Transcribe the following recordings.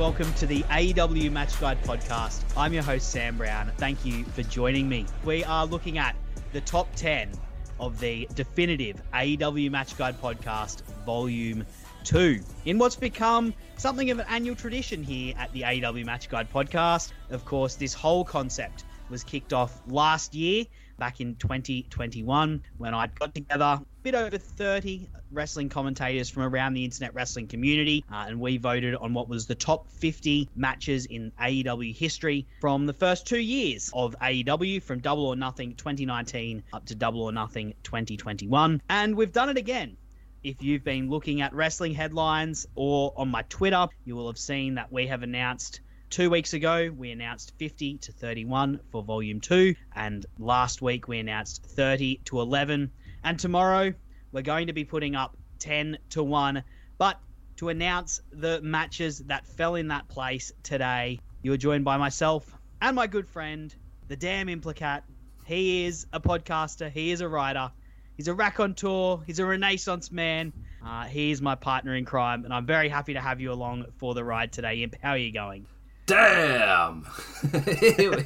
welcome to the AEW Match Guide podcast. I'm your host, Sam Brown. Thank you for joining me. We are looking at the top 10 of the definitive AEW Match Guide podcast, Volume 2, in what's become something of an annual tradition here at the AEW Match Guide podcast. Of course, this whole concept was kicked off last year back in 2021 when I got together a bit over 30 wrestling commentators from around the internet wrestling community, uh, and we voted on what was the top 50 matches in AEW history from the first two years of AEW, from Double or Nothing 2019 up to Double or Nothing 2021. And we've done it again. If you've been looking at wrestling headlines or on my Twitter, you will have seen that we have announced Two weeks ago, we announced 50 to 31 for Volume 2, and last week we announced 30 to 11. And tomorrow, we're going to be putting up 10 to 1. But to announce the matches that fell in that place today, you are joined by myself and my good friend, the damn implicat. He is a podcaster, he is a writer, he's a raconteur, he's a renaissance man. Uh, he is my partner in crime, and I'm very happy to have you along for the ride today. Imp, how are you going? Damn! here, we,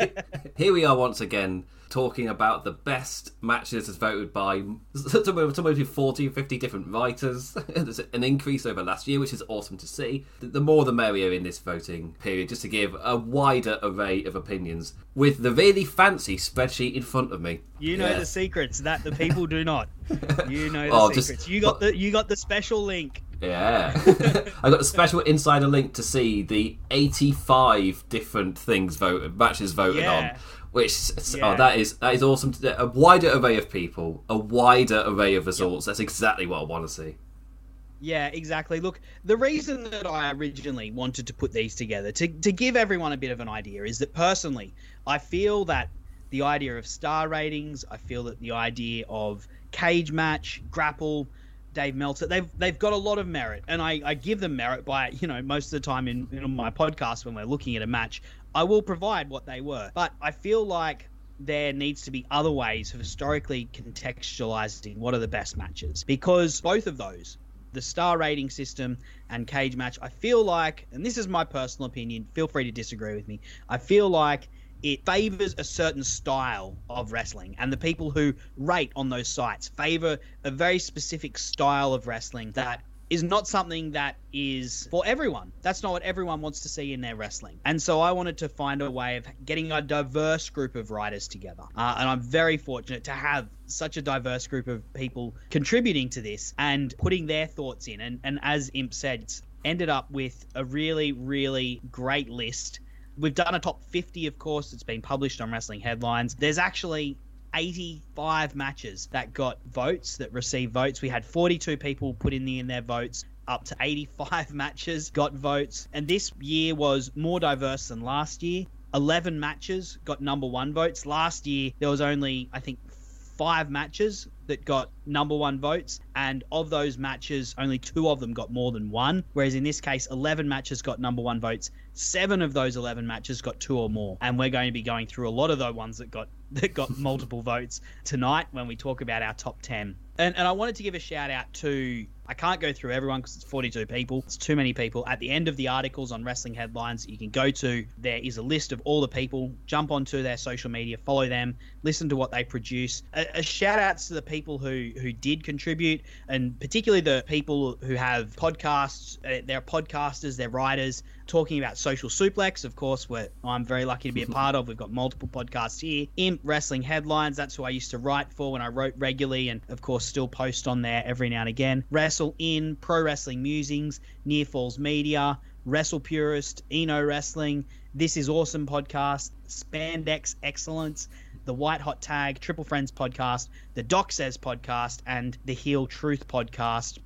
here, we, are once again talking about the best matches as voted by somewhere between 40 and 50 different writers. There's an increase over last year, which is awesome to see. The more the merrier in this voting period, just to give a wider array of opinions with the really fancy spreadsheet in front of me. You know yeah. the secrets that the people do not. You know the oh, secrets. Just, you got the you got the special link. Yeah. I got a special insider link to see the 85 different things voted, matches voted yeah. on. Which oh, yeah. oh, that is that is awesome. A wider array of people, a wider array of results. Yep. That's exactly what I want to see. Yeah, exactly. Look, the reason that I originally wanted to put these together to to give everyone a bit of an idea is that personally, I feel that the idea of star ratings, I feel that the idea of Cagematch, grapple, Dave Meltzer. They've they've got a lot of merit, and I, I give them merit by you know most of the time in, in my podcast when we're looking at a match, I will provide what they were. But I feel like there needs to be other ways of historically contextualizing what are the best matches because both of those the star rating system and Cagematch i feel like and this is my personal opinion feel free to disagree with me i feel like it favors a certain style of wrestling and the people who rate on those sites favor a very specific style of wrestling that is not something that is for everyone. That's not what everyone wants to see in their wrestling. And so I wanted to find a way of getting a diverse group of writers together. Uh, and I'm very fortunate to have such a diverse group of people contributing to this and putting their thoughts in. And, and as Imp said, it's ended up with a really, really great list We've done a top 50, of course. It's been published on Wrestling Headlines. There's actually 85 matches that got votes, that received votes. We had 42 people put in, in their votes. Up to 85 matches got votes. And this year was more diverse than last year. 11 matches got number one votes. Last year, there was only, I think, five matches that got number one votes, and of those matches, only two of them got more than one. Whereas in this case, 11 matches got number one votes. Seven of those 11 matches got two or more, and we're going to be going through a lot of those ones that got that got multiple votes tonight when we talk about our top 10. And, and I wanted to give a shout out to I can't go through everyone because it's 42 people. It's too many people. At the end of the articles on wrestling headlines, you can go to. There is a list of all the people. Jump onto their social media, follow them, listen to what they produce. A, a shout outs to the people who who did contribute, and particularly the people who have podcasts. Uh, they're podcasters, they're writers. Talking about Social Suplex, of course, where I'm very lucky to be a part of. We've got multiple podcasts here. Imp Wrestling Headlines, that's who I used to write for when I wrote regularly, and of course, still post on there every now and again. Wrestle In, Pro Wrestling Musings, Near Falls Media, Wrestle Purist, Eno Wrestling, This Is Awesome podcast, Spandex Excellence, the White Hot Tag, Triple Friends podcast, the Doc Says podcast, and the Heel Truth podcast.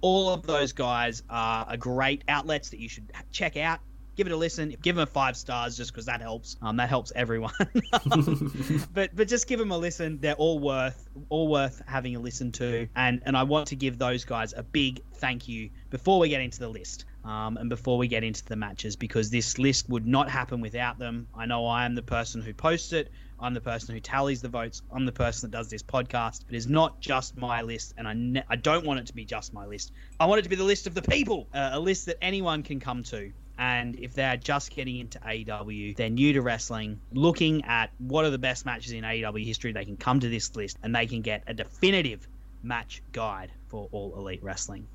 All of those guys are, are great outlets that you should check out. Give it a listen. Give them a five stars just because that helps. Um, that helps everyone. but but just give them a listen. They're all worth all worth having a listen to. And and I want to give those guys a big thank you before we get into the list. Um, and before we get into the matches, because this list would not happen without them. I know I am the person who posts it. I'm the person who tallies the votes. I'm the person that does this podcast. But It is not just my list, and I, ne- I don't want it to be just my list. I want it to be the list of the people, uh, a list that anyone can come to. And if they're just getting into AEW, they're new to wrestling, looking at what are the best matches in AEW history, they can come to this list and they can get a definitive match guide for all elite wrestling.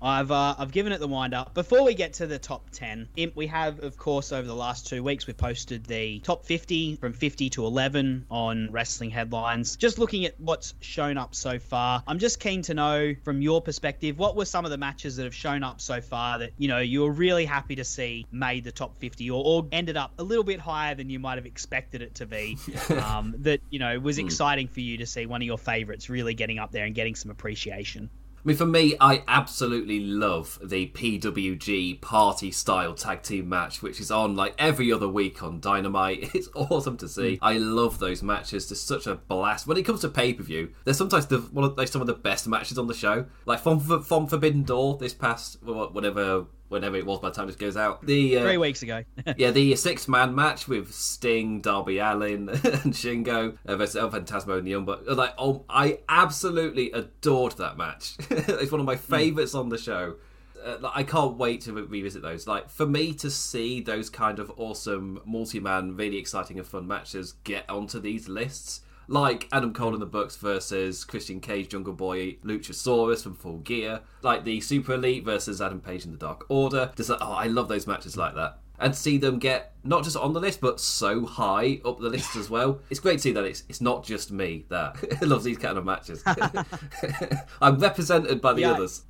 I've uh, I've given it the wind up. Before we get to the top ten, Imp, we have of course over the last two weeks we've posted the top fifty from fifty to eleven on wrestling headlines. Just looking at what's shown up so far, I'm just keen to know from your perspective what were some of the matches that have shown up so far that you know you were really happy to see made the top fifty or, or ended up a little bit higher than you might have expected it to be. um, that you know was exciting for you to see one of your favorites really getting up there and getting some appreciation. Mean, for me, I absolutely love the PWG party style tag team match, which is on like every other week on Dynamite. It's awesome to see. I love those matches. They're such a blast. When it comes to pay per view, they're sometimes the, one of like some of the best matches on the show. Like from from Forbidden Door this past whatever whenever it was by the time this goes out. The uh, three weeks ago. yeah, the six man match with Sting, Darby Allin, and Shingo uh, versus El Phantasmo and the Young Bucks. Like, oh, I absolutely adored that match. it's one of my favorites mm. on the show. Uh, I can't wait to revisit those. Like for me to see those kind of awesome multi-man, really exciting and fun matches get onto these lists like Adam Cole in the Bucks versus Christian Cage, Jungle Boy, Luchasaurus from Full Gear, like the Super Elite versus Adam Page in the Dark Order. Just like, oh, I love those matches like that. And see them get not just on the list, but so high up the list as well. It's great to see that it's it's not just me that loves these kind of matches. I'm represented by the yeah, others.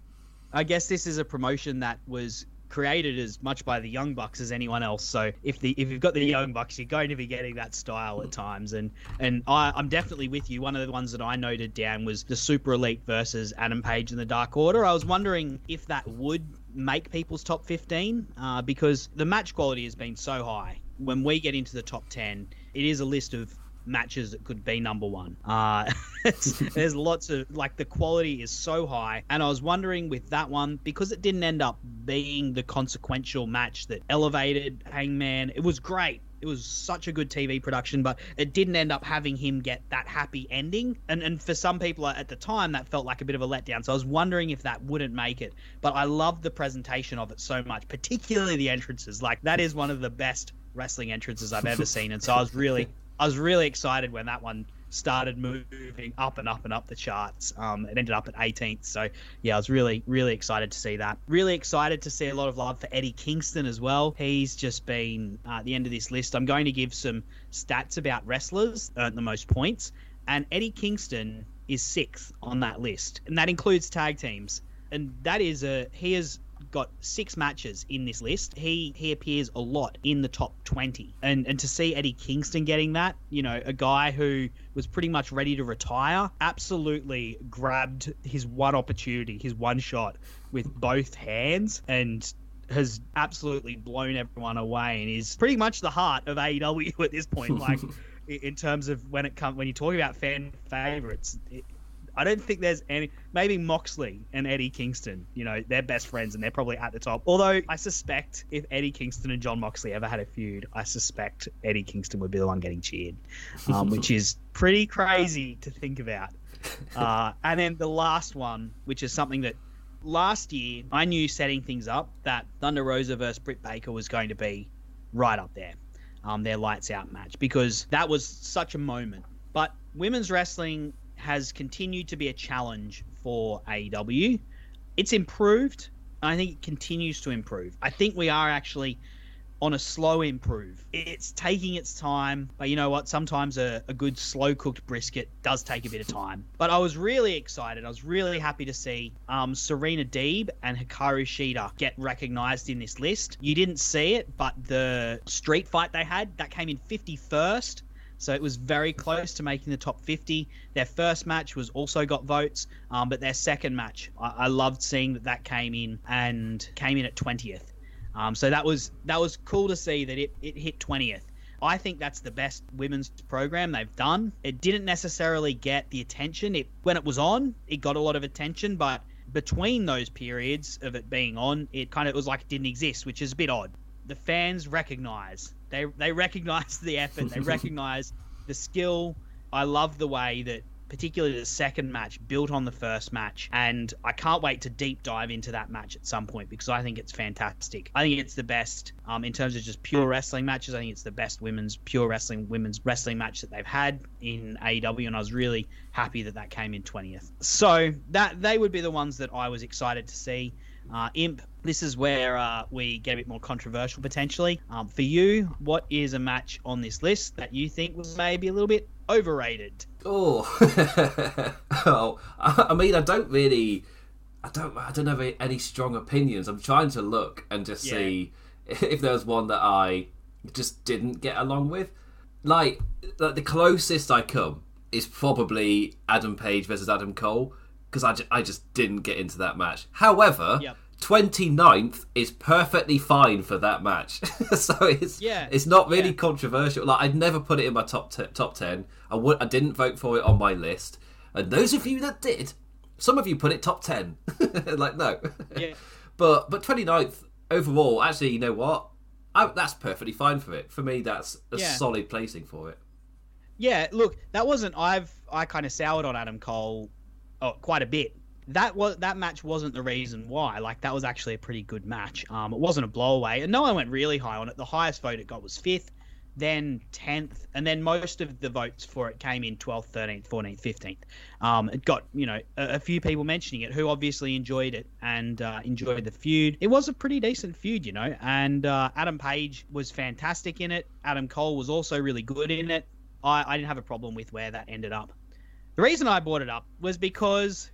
I guess this is a promotion that was created as much by the Young Bucks as anyone else. So if the if you've got the Young Bucks, you're going to be getting that style at times. And and I, I'm definitely with you. One of the ones that I noted down was the Super Elite versus Adam Page in the Dark Order. I was wondering if that would make people's top 15 uh, because the match quality has been so high. When we get into the top 10, it is a list of matches that could be number one. Uh, there's lots of like the quality is so high, and I was wondering with that one because it didn't end up being the consequential match that elevated Hangman. It was great. It was such a good TV production, but it didn't end up having him get that happy ending. And and for some people at the time, that felt like a bit of a letdown. So I was wondering if that wouldn't make it. But I love the presentation of it so much, particularly the entrances. Like that is one of the best wrestling entrances I've ever seen. And so I was really I was really excited when that one started moving up and up and up the charts. Um, it ended up at 18th. So, yeah, I was really, really excited to see that. Really excited to see a lot of love for Eddie Kingston as well. He's just been uh, at the end of this list. I'm going to give some stats about wrestlers earned the most points. And Eddie Kingston is sixth on that list. And that includes tag teams. And that is a, he is got six matches in this list. He he appears a lot in the top twenty, and and to see Eddie Kingston getting that, you know, a guy who was pretty much ready to retire, absolutely grabbed his one opportunity, his one shot with both hands, and has absolutely blown everyone away, and is pretty much the heart of AEW at this point. Like. in terms of when it comes when you talk about fan favorites, I don't think there's any. Maybe Moxley and Eddie Kingston. You know, they're best friends and they're probably at the top. Although I suspect if Eddie Kingston and Jon Moxley ever had a feud, I suspect Eddie Kingston would be the one getting cheered, um, which is pretty crazy to think about. Uh, and then the last one, which is something that last year I knew setting things up that Thunder Rosa versus Britt Baker was going to be right up there. Um, their lights out match because that was such a moment. But women's wrestling has continued to be a challenge for AEW. It's improved, I think it continues to improve. I think we are actually on a slow improve. It's taking its time, but you know what? Sometimes a, a good slow cooked brisket does take a bit of time. But I was really excited. I was really happy to see um, Serena Deeb and Hikaru Shida get recognized in this list. You didn't see it, but the street fight they had that came in 51st. So it was very close to making the top 50. Their first match was also got votes, um, but their second match, I, I loved seeing that that came in and came in at 20th. Um, so that was that was cool to see that it, it hit 20th. I think that's the best women's program they've done. It didn't necessarily get the attention. It when it was on, it got a lot of attention, but between those periods of it being on, it kind of was like it didn't exist, which is a bit odd. The fans recognize they they recognize the effort, they recognize the skill. I love the way that particularly the second match, built on the first match. And I can't wait to deep dive into that match at some point because I think it's fantastic. I think it's the best um, in terms of just pure wrestling matches. I think it's the best women's pure wrestling women's wrestling match that they've had in AEW, and I was really happy that that came in 20th. So that they would be the ones that I was excited to see. Uh, Imp, this is where uh, we get a bit more controversial potentially. Um, for you, what is a match on this list that you think was maybe a little bit overrated? Oh, oh, I mean, I don't really, I don't, I don't have any strong opinions. I'm trying to look and just yeah. see if there's one that I just didn't get along with. Like, like the closest I come is probably Adam Page versus Adam Cole because I, ju- I just didn't get into that match. However, yep. 29th is perfectly fine for that match. so it's yeah, it's not really yeah. controversial. Like I'd never put it in my top t- top 10. I would I didn't vote for it on my list. And those of you that did, some of you put it top 10. like no. Yeah. but but 29th overall, actually, you know what? I, that's perfectly fine for it. For me that's a yeah. solid placing for it. Yeah, look, that wasn't I've I kind of soured on Adam Cole oh, quite a bit that was that match wasn't the reason why. Like that was actually a pretty good match. Um, it wasn't a blowaway, and no one went really high on it. The highest vote it got was fifth, then tenth, and then most of the votes for it came in twelfth, thirteenth, fourteenth, fifteenth. Um, it got you know a, a, few people mentioning it who obviously enjoyed it and uh, enjoyed the feud. It was a pretty decent feud, you know, and uh, Adam Page was fantastic in it. Adam Cole was also really good in it. I, I didn't have a problem with where that ended up. The reason I brought it up was because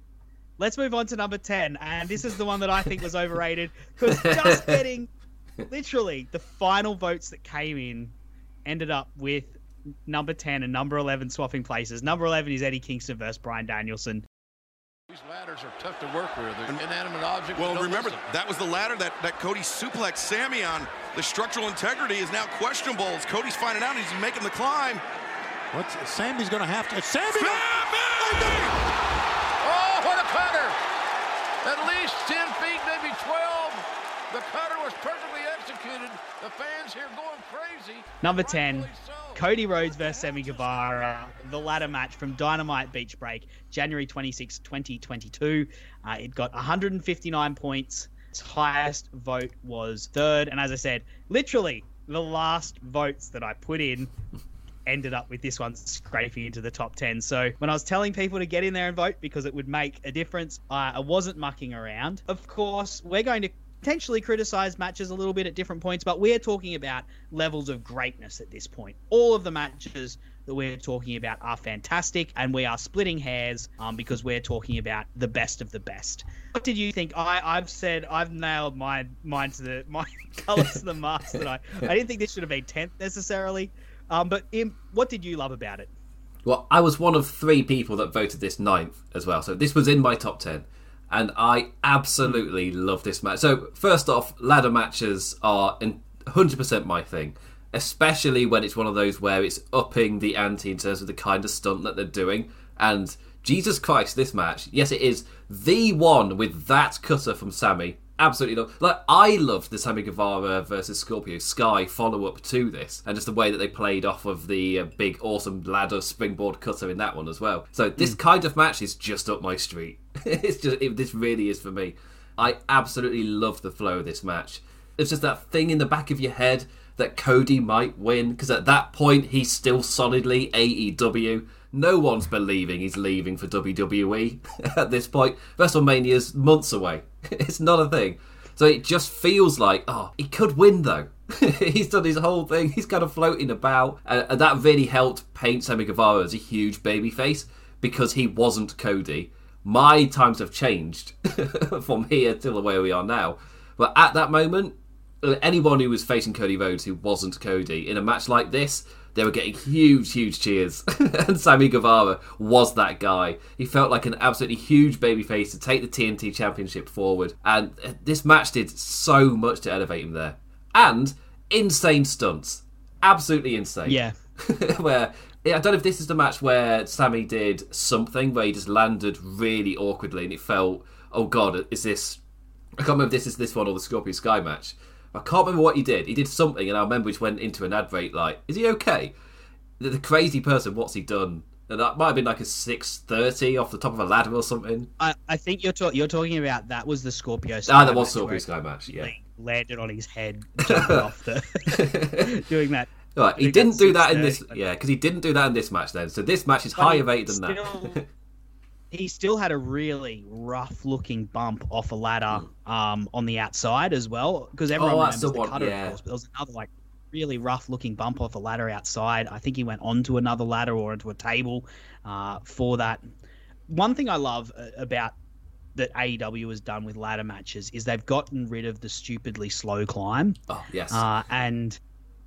Let's move on to number 10. And this is the one that I think was overrated because just getting literally the final votes that came in ended up with number 10 and number 11 swapping places. Number 11 is Eddie Kingston versus Bryan Danielson. These ladders are tough to work with. They're inanimate objects. Well, remember, listen. that was the ladder that, that Cody suplex Sammy on. The structural integrity is now questionable as Cody's finding out he's making the climb. What's Sammy's going to have to. Sammy! Sammy! cutter. At least 10 feet, maybe 12. The cutter was perfectly executed. The fans here going crazy. Number 10. Cody Rhodes versus Sammy Guevara, the ladder match from Dynamite Beach Break, January 26, 2022. Uh, it got 159 points. Its highest vote was third. And as I said, literally the last votes that I put in ended up with this one scraping into the top 10. So when I was telling people to get in there and vote because it would make a difference, I, I wasn't mucking around. Of course, we're going to potentially criticize matches a little bit at different points, but we're talking about levels of greatness at this point. All of the matches that we're talking about are fantastic, and we are splitting hairs um, because we're talking about the best of the best. What did you think? I, I've said I've nailed my mine to the my colors to the mast that I I didn't think this should have been tenth necessarily. Um, but Im, what did you love about it? Well, I was one of three people that voted this ninth as well, so this was in my top ten, and I absolutely love this match. So first off, ladder matches are 100% my thing, especially when it's one of those where it's upping the ante in terms of the kind of stunt that they're doing. And Jesus Christ, this match, yes, it is the one with that cutter from Sammy absolutely love. Like I loved the Sammy Guevara versus Scorpio Sky follow up to this, and just the way that they played off of the uh, big awesome ladder springboard cutter in that one as well. So this mm. kind of match is just up my street. it's just it, this really is for me. I absolutely love the flow of this match. It's just that thing in the back of your head that Cody might win because at that point he's still solidly AEW. No one's believing he's leaving for WWE at this point. WrestleMania's months away. it's not a thing. So it just feels like, oh, he could win though. he's done his whole thing. He's kind of floating about, and, that really helped paint Sammy Guevara as a huge babyface because he wasn't Cody. My times have changed from here till where we are now. But at that moment, anyone who was facing Cody Rhodes who wasn't Cody in a match like this, they were getting huge, huge cheers. and Sammy Guevara was that guy. He felt like an absolutely huge babyface to take the TNT Championship forward. And uh, this match did so much to elevate him there. And insane stunts. Absolutely insane. Yeah. where I don't know if this is the match where Sammy did something where he just landed really awkwardly and it felt, oh god, is this? I can't remember if this is this one or the Scorpio Sky match. I can't remember what he did. He did something, and I remember he went into an ad break like, "Is he okay?" The, the crazy person, what's he done? And that might have been like a six thirty off the top of a ladder or something. I, I think you're talking you're talking about that was the Scorpio. Sky ah, that was Scorpio Sky match. Yeah, landed on his head, off the doing that. Right, he didn't do that in this. Yeah, because he didn't do that in this match. Then, so this match is but higher rated than still, that. he still had a really rough looking bump off a ladder um, on the outside as well because everyone oh, remembers the, the cutter, yeah. of course. But there was another like really rough looking bump off a ladder outside. I think he went onto another ladder or into a table uh, for that. One thing I love uh, about that AEW has done with ladder matches is they've gotten rid of the stupidly slow climb. Oh yes, uh, and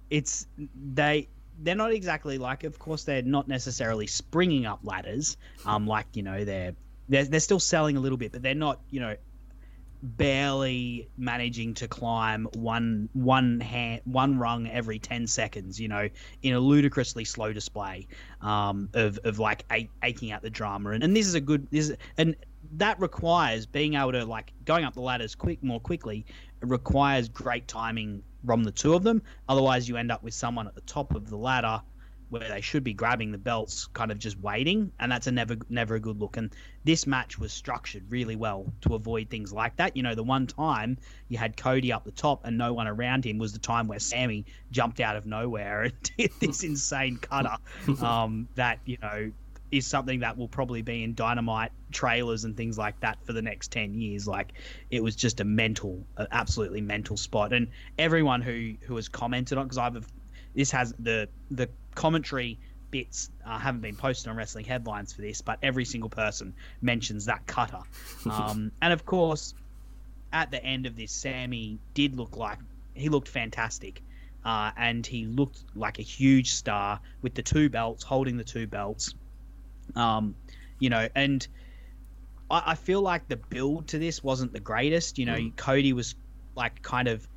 it's they they're not exactly like of course they're not necessarily springing up ladders um like you know they're they're, they're still selling a little bit but they're not you know barely managing to climb one one hand one rung every 10 seconds you know in a ludicrously slow display um, of, of like aching out the drama. And, and this is a good this is, and that requires being able to like going up the ladders quick more quickly requires great timing from the two of them. Otherwise, you end up with someone at the top of the ladder where they should be grabbing the belts, kind of just waiting, and that's a never never a good look. And this match was structured really well to avoid things like that. You know, the one time you had Cody up the top and no one around him was the time where Sammy jumped out of nowhere and did this insane cutter um, that you know is something that will probably be in dynamite trailers and things like that for the next 10 years. Like it was just a mental absolutely mental spot. And everyone who who has commented on because i've this has the the commentary bits uh, haven't been posted on wrestling headlines for this but every single person mentions that cutter. Um, and of course at the end of this sammy did look like he looked fantastic. Uh, and he looked like a huge star with the two belts holding the two belts um, you know, and I, I, feel like the build to this wasn't the greatest. You know, mm. Cody was like kind of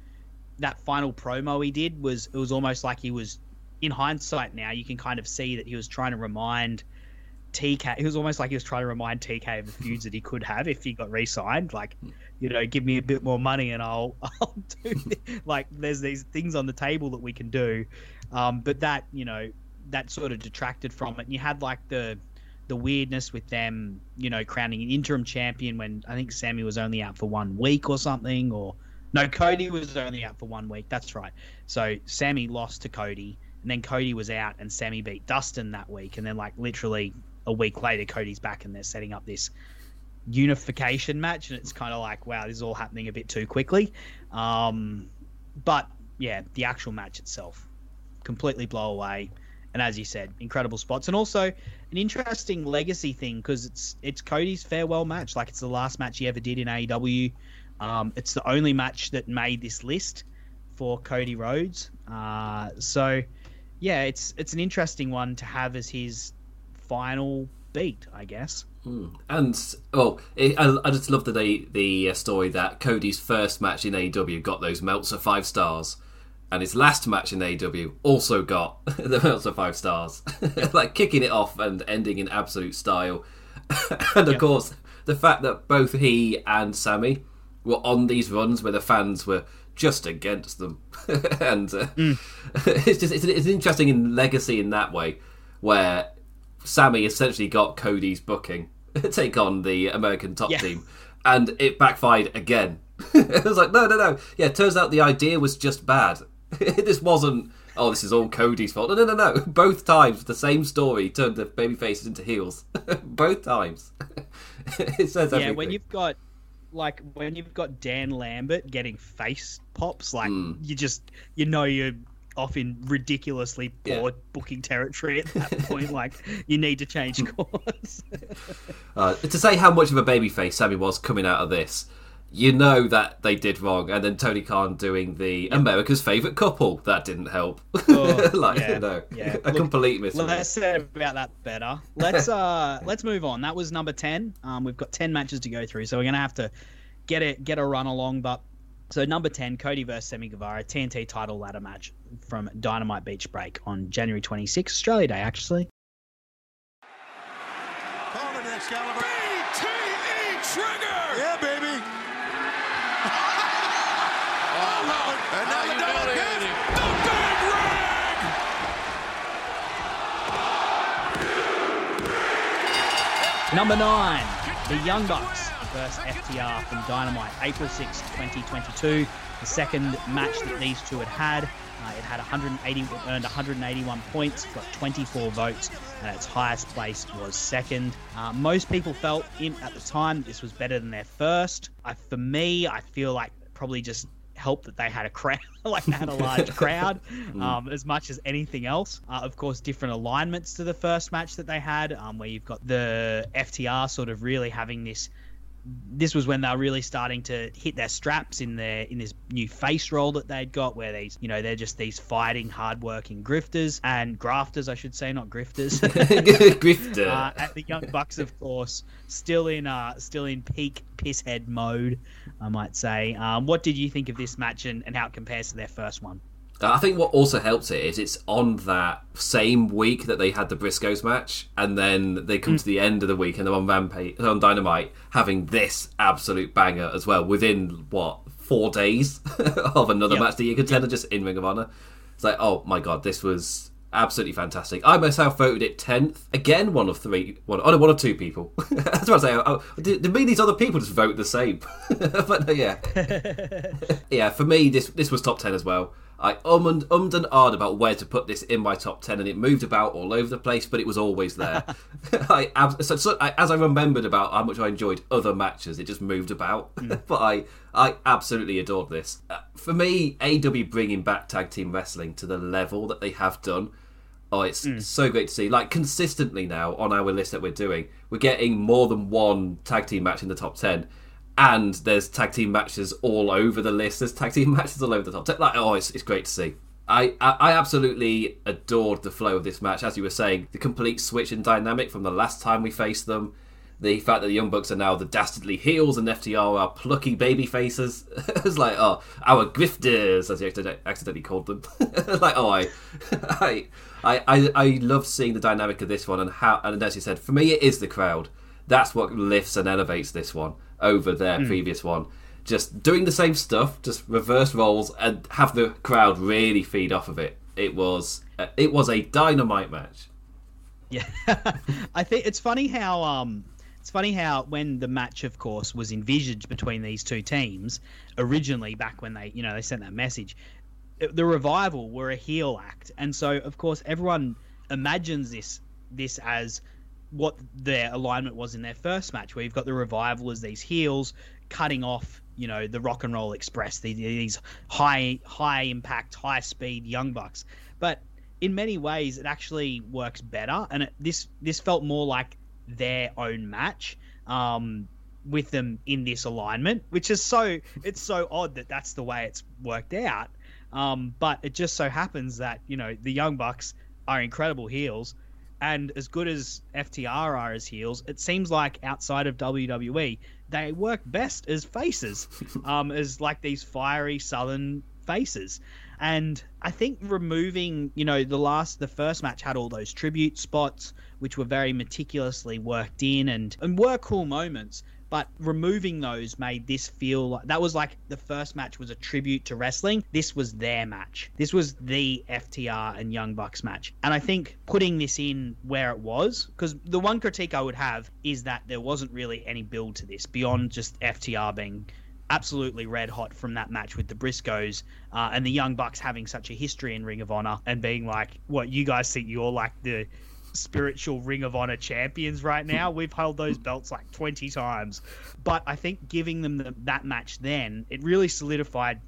that final promo he did was it was almost like he was in hindsight now you can kind of see that he was trying to remind TK. It was almost like he was trying to remind TK of the feuds that he could have if he got re-signed. Like, you know, give me a bit more money and I'll I'll do like there's these things on the table that we can do. Um, but that you know that sort of detracted from it. And you had like the the weirdness with them, you know, crowning an interim champion when I think Sammy was only out for one week or something, or no, Cody was only out for one week. That's right. So Sammy lost to Cody, and then Cody was out, and Sammy beat Dustin that week, and then like literally a week later, Cody's back, and they're setting up this unification match, and it's kind of like, wow, this is all happening a bit too quickly. Um, but yeah, the actual match itself completely blow away and as you said, incredible spots, and also an interesting legacy thing because it's it's Cody's farewell match. Like it's the last match he ever did in AEW. Um, it's the only match that made this list for Cody Rhodes. Uh, so yeah, it's it's an interesting one to have as his final beat, I guess. Hmm. And oh, it, I, I, just love the the uh, story that Cody's first match in AEW got those Meltzer five stars and his last match in AEW also got the Meltzer five stars, like kicking it off and ending in absolute style. and of yeah. course, the fact that both he and Sammy were on these runs where the fans were just against them, and uh, mm. it's just it's, it's interesting in legacy in that way, where Sammy essentially got Cody's booking take on the American top yeah. team, and it backfired again. it was like no, no, no. Yeah, turns out the idea was just bad, this wasn't. Oh, this is all Cody's fault. No, no, no, no. Both times the same story turned the baby faces into heels. Both times. it says everything. Yeah, when you've got like when you've got Dan Lambert getting face pops, like Hmm. you just you know you're off in ridiculously Yeah. poor booking territory at that point. like you need to change course. Uh, to say how much of a babyface Sammy was coming out of this, you know that they did wrong, and then Tony Khan doing the America's favorite couple that didn't help. Oh, like yeah, you know, yeah. a Look, complete miss. Let's say about that better. Let's uh let's move on. That was number ten. Um, we've got ten matches to go through, so we're gonna have to get it get a run along. But so number ten, Cody versus Sammy Guevara, TNT title ladder match from Dynamite Beach Break on January 26th, Australia Day, actually. Calling it Excalibur. BTE Trigger! Yeah, baby. oh, and now the double kick. The Big Rig! Number nine, the Young Bucks versus FTR from Dynamite, April 6, 2022. The second match that these two had had. Uh, it had 180, earned 181 points, got 24 votes, and its highest place was second. Uh, most people felt in, at the time this was better than their first. I, for me, I feel like probably just helped that they had a crowd, like they had a large crowd, um, as much as anything else. Uh, of course, different alignments to the first match that they had, um, where you've got the FTR sort of really having this. This was when they were really starting to hit their straps in their in this new face role that they'd got, where these, you know, they're just these fighting, hardworking grifters and grafters, I should say, not grifters. Grifter. uh, at the Young Bucks, of course, still in uh, still in peak pisshead mode, I might say. Um, what did you think of this match and, and how it compares to their first one? I think what also helps it is it's on that same week that they had the Briscoes match, and then they come hmm. to the end of the week and they're on Rampage, on Dynamite, having this absolute banger as well within what four days of another Yep. match that you contender just in Ring of Honor. It's like, oh my god, this was absolutely fantastic. I myself voted it tenth. Again, one of three, one, oh no, one of two people. That's what I say. Oh, oh, did, did me and these other people just vote the same? but no, yeah, yeah. For me, this this was top ten as well. I ummed, ummed and ahed about where to put this in my top ten, and it moved about all over the place, but it was always there. I, so, so I, as I remembered about how much I enjoyed other matches, it just moved about. but I, I absolutely adored this. Uh, for me, AEW bringing back tag team wrestling to the level that they have done. Oh, it's so great to see. Like consistently now on our list that we're doing, we're getting more than one tag team match in the top ten, and there's tag team matches all over the list. There's tag team matches all over the top. Like, oh, it's, it's great to see. I, I absolutely adored the flow of this match, as you were saying, the complete switch in dynamic from the last time we faced them. The fact that the Young Bucks are now the dastardly heels and FTR are plucky baby faces. it's like, oh, our grifters, as you accidentally called them. like, oh, I, I, I, I, I love seeing the dynamic of this one and how, and as you said, for me, it is the crowd. That's what lifts and elevates this one over their previous one. Just doing the same stuff, just reverse roles, and have the crowd really feed off of it. It was, uh, it was a dynamite match. Yeah, I think it's funny how um, it's funny how when the match, of course, was envisaged between these two teams originally, back when they, you know, they sent that message, it- the revival were a heel act, and so of course everyone imagines this this as what their alignment was in their first match, where you've got the revival as these heels cutting off, you know, the Rock and Roll Express, these, high high impact, high speed young bucks, but in many ways it actually works better and it, this this felt more like their own match um, with them in this alignment which is so it's so odd that that's the way it's worked out. Um, but it just so happens that you know the young bucks are incredible heels and as good as FTR are as heels, it seems like outside of WWE, they work best as faces, um, as like these fiery southern faces. And I think removing, you know, the last, the first match had all those tribute spots, which were very meticulously worked in and, and were cool moments. But removing those made this feel like that was like the first match was a tribute to wrestling. This was their match. This was the FTR and Young Bucks match. And I think putting this in where it was, because the one critique I would have is that there wasn't really any build to this beyond just FTR being absolutely red hot from that match with the Briscoes uh, and the Young Bucks having such a history in Ring of Honor and being like, what you guys think you're like the spiritual Ring of Honor champions right now. We've held those belts like 20 times. But I think giving them the, that match then, it really solidified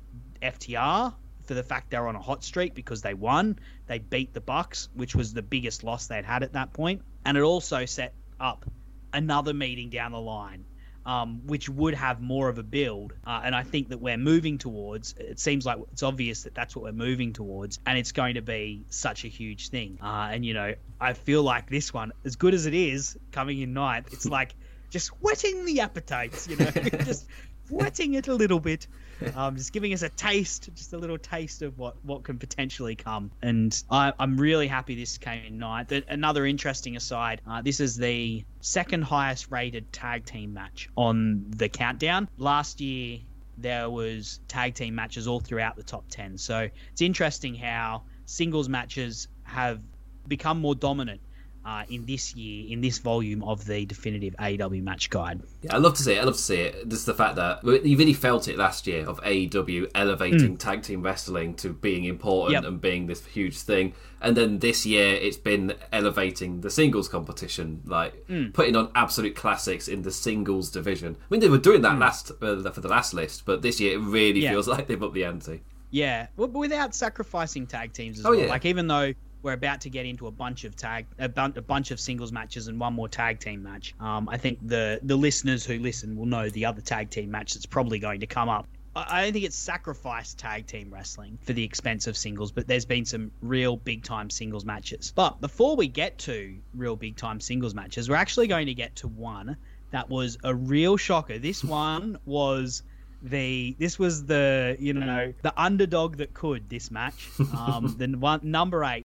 FTR for the fact they're on a hot streak because they won. They beat the Bucks, which was the biggest loss they'd had at that point, and it also set up another meeting down the line. Um, which would have more of a build. Uh, and I think that we're moving towards, it seems like it's obvious that that's what we're moving towards, and it's going to be such a huge thing. Uh, and, you know, I feel like this one, as good as it is coming in ninth, it's like just whetting the appetites, you know, just wetting it a little bit, um, just giving us a taste, just a little taste of what, what can potentially come. And I, am really happy this came in ninth. Another interesting aside: uh, this is the second highest rated tag team match on the countdown. Last year there was tag team matches all throughout the top 10 so it's interesting how singles matches have become more dominant uh, in this year, in this volume of the definitive AEW match guide. Yeah, I love to see it. I love to see it. Just the fact that you really felt it last year of AEW elevating mm. tag team wrestling to being important yep. and being this huge thing. And then this year, it's been elevating the singles competition, like mm. putting on absolute classics in the singles division. I mean, they were doing that mm. last uh, for the last list, but this year it really yeah. feels like they've upped the ante. Yeah, but without sacrificing tag teams as oh, well. Yeah. Like even though we're about to get into a bunch of tag a, bun- a bunch of singles matches and one more tag team match. Um, I think the the listeners who listen will know the other tag team match that's probably going to come up. I don't think it's sacrificed tag team wrestling for the expense of singles, but there's been some real big time singles matches. But before we get to real big time singles matches, we're actually going to get to one that was a real shocker. This one was the this was the you know the underdog that could this match. Um, the one number eight